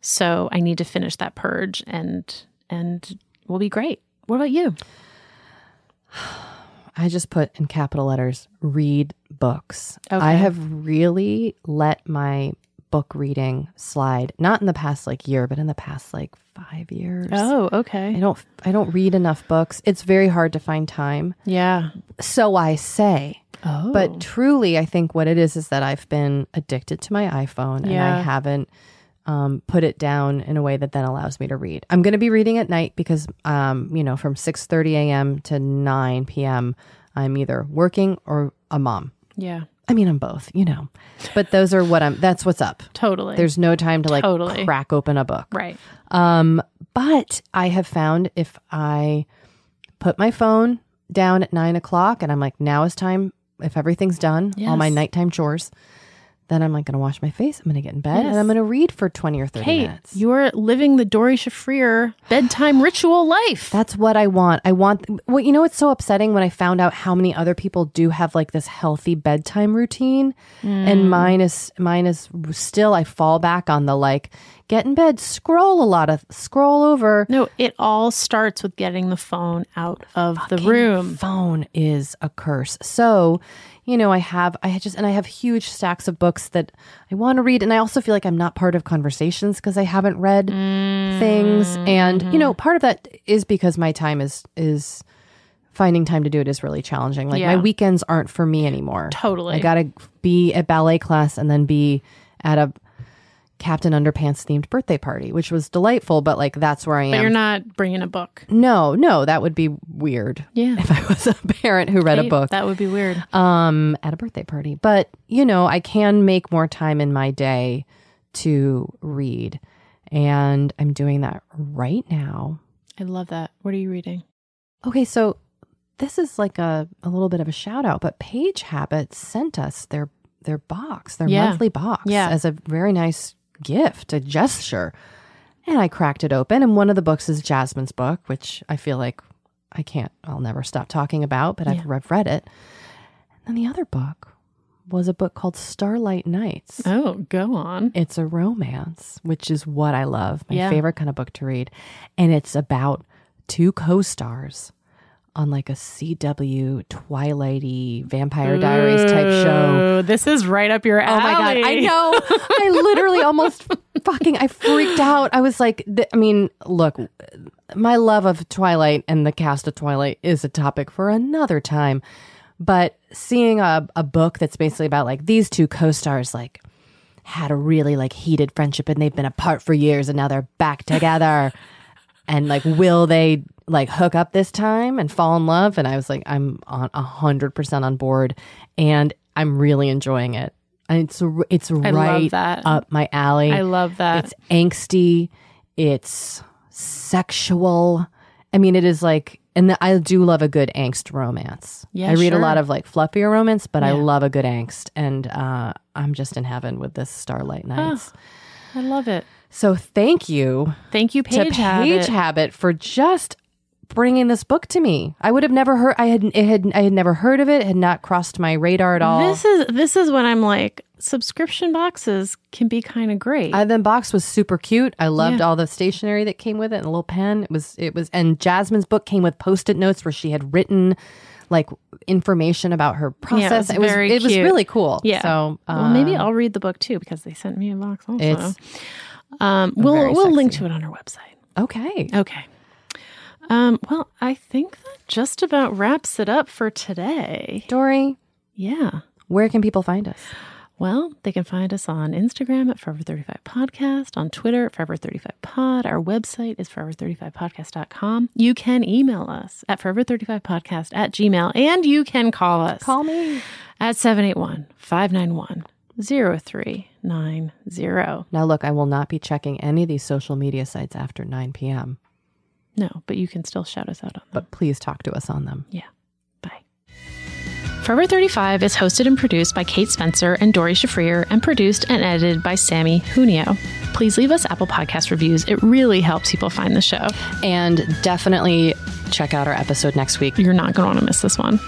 so I need to finish that purge and, and we'll be great. What about you? I just put in capital letters read books. Okay. I have really let my book reading slide, not in the past like year, but in the past like five years. Oh, okay. I don't I don't read enough books. It's very hard to find time. Yeah. So I say. Oh. But truly I think what it is is that I've been addicted to my iPhone and I haven't um, put it down in a way that then allows me to read. I'm going to be reading at night because, um, you know, from 6:30 a.m. to 9 p.m. I'm either working or a mom. yeah, I mean, I'm both, you know. But those are what I'm. That's what's up. totally. There's no time to like Totally. crack open a book. right. Um, but I have found if I put my phone down at nine o'clock and I'm like, now is time. If everything's done, all my nighttime chores, then I'm like going to wash my face. I'm going to get in bed Yes. and I'm going to read for 20 or 30 Hey, minutes. you're living the Doree Shafrir bedtime ritual life. That's what I want. I want, well, you know, it's so upsetting when I found out how many other people do have like this healthy bedtime routine. Mm. And mine is, mine is still, I fall back on the like, get in bed, scroll a lot of, scroll over. no, it all starts with getting the phone out of the room. phone is a curse. So, you know, I have, I just, and I have huge stacks of books that I want to read. And I also feel like I'm not part of conversations because I haven't read things. And, you know, mm. part of that is because my time is, is, Finding time to do it is really challenging. Like my weekends aren't for me anymore. Totally. I got to be at ballet class and then be at a Captain Underpants themed birthday party, which was delightful, but like that's where I am. But you're not bringing a book. no, no, that would be weird. Yeah. If I was a parent who read a book That would be weird. um, at a birthday party. But, you know, I can make more time in my day to read. And I'm doing that right now. I love that. What are you reading? Okay, so this is like a, a little bit of a shout out, but Page Habits sent us their their box, their Yeah. monthly box Yeah. as a very nice gift, a gesture. And I cracked it open, and one of the books is Jasmine's book, which I feel like I can't, I'll never stop talking about, but I've, Yeah. I've read it. And then the other book was a book called Starlight Nights. Oh, go on. It's a romance, which is what I love, my Yeah. favorite kind of book to read. And it's about two co stars on like a CW Twilighty Vampire Diaries type show. This is right up your alley. Oh my god! I know. I literally almost fucking. I freaked out. I was like, th- I mean, look, my love of Twilight and the cast of Twilight is a topic for another time. But seeing a, a book that's basically about like these two co-stars like had a really like heated friendship and they've been apart for years and now they're back together and like will they like hook up this time and fall in love and i was like i'm on a hundred percent on board and i'm really enjoying it and it's it's love right up my alley I love that. it's angsty it's sexual i mean it is like and the, i do love a good angst romance Yeah, i read sure. a lot of like fluffier romance but i love a good angst and uh i'm just in heaven with this starlight nights I love it. so thank you Thank you, to Paige. Page Habit. Habit for just bringing this book to me. I would have never heard. I had it had I had never heard of it. Had not crossed my radar at all. This is this is when I'm like subscription boxes can be kind of great. I, the box was super cute. I loved Yeah. all the stationery that came with it and a little pen. It was it was and Jasmine's book came with post-it notes where she had written like information about her process. It was very it was really cool. yeah. So well, maybe uh, I'll read the book too because they sent me a box also. it's um, we'll we'll link to it on our website. okay. Okay. Um, well, I think that just about wraps it up for today. Doree, Yeah. where can people find us? Well, they can find us on Instagram at Forever35 Podcast, on Twitter at Forever35 Pod. Our website is forever35podcast.com. You can email us at forever35podcast at gmail, and you can call us Call me. at 781 591 0390. Now look, I will not be checking any of these social media sites after 9 p.m. No, but you can still shout us out on them. But please talk to us on them. Yeah. Bye. Forever 35 is hosted and produced by Kate Spencer and Doree Shafrir and produced and edited by Sammy Junio. Please leave us Apple Podcast reviews. It really helps people find the show. And definitely check out our episode next week. You're not going to want to miss this one.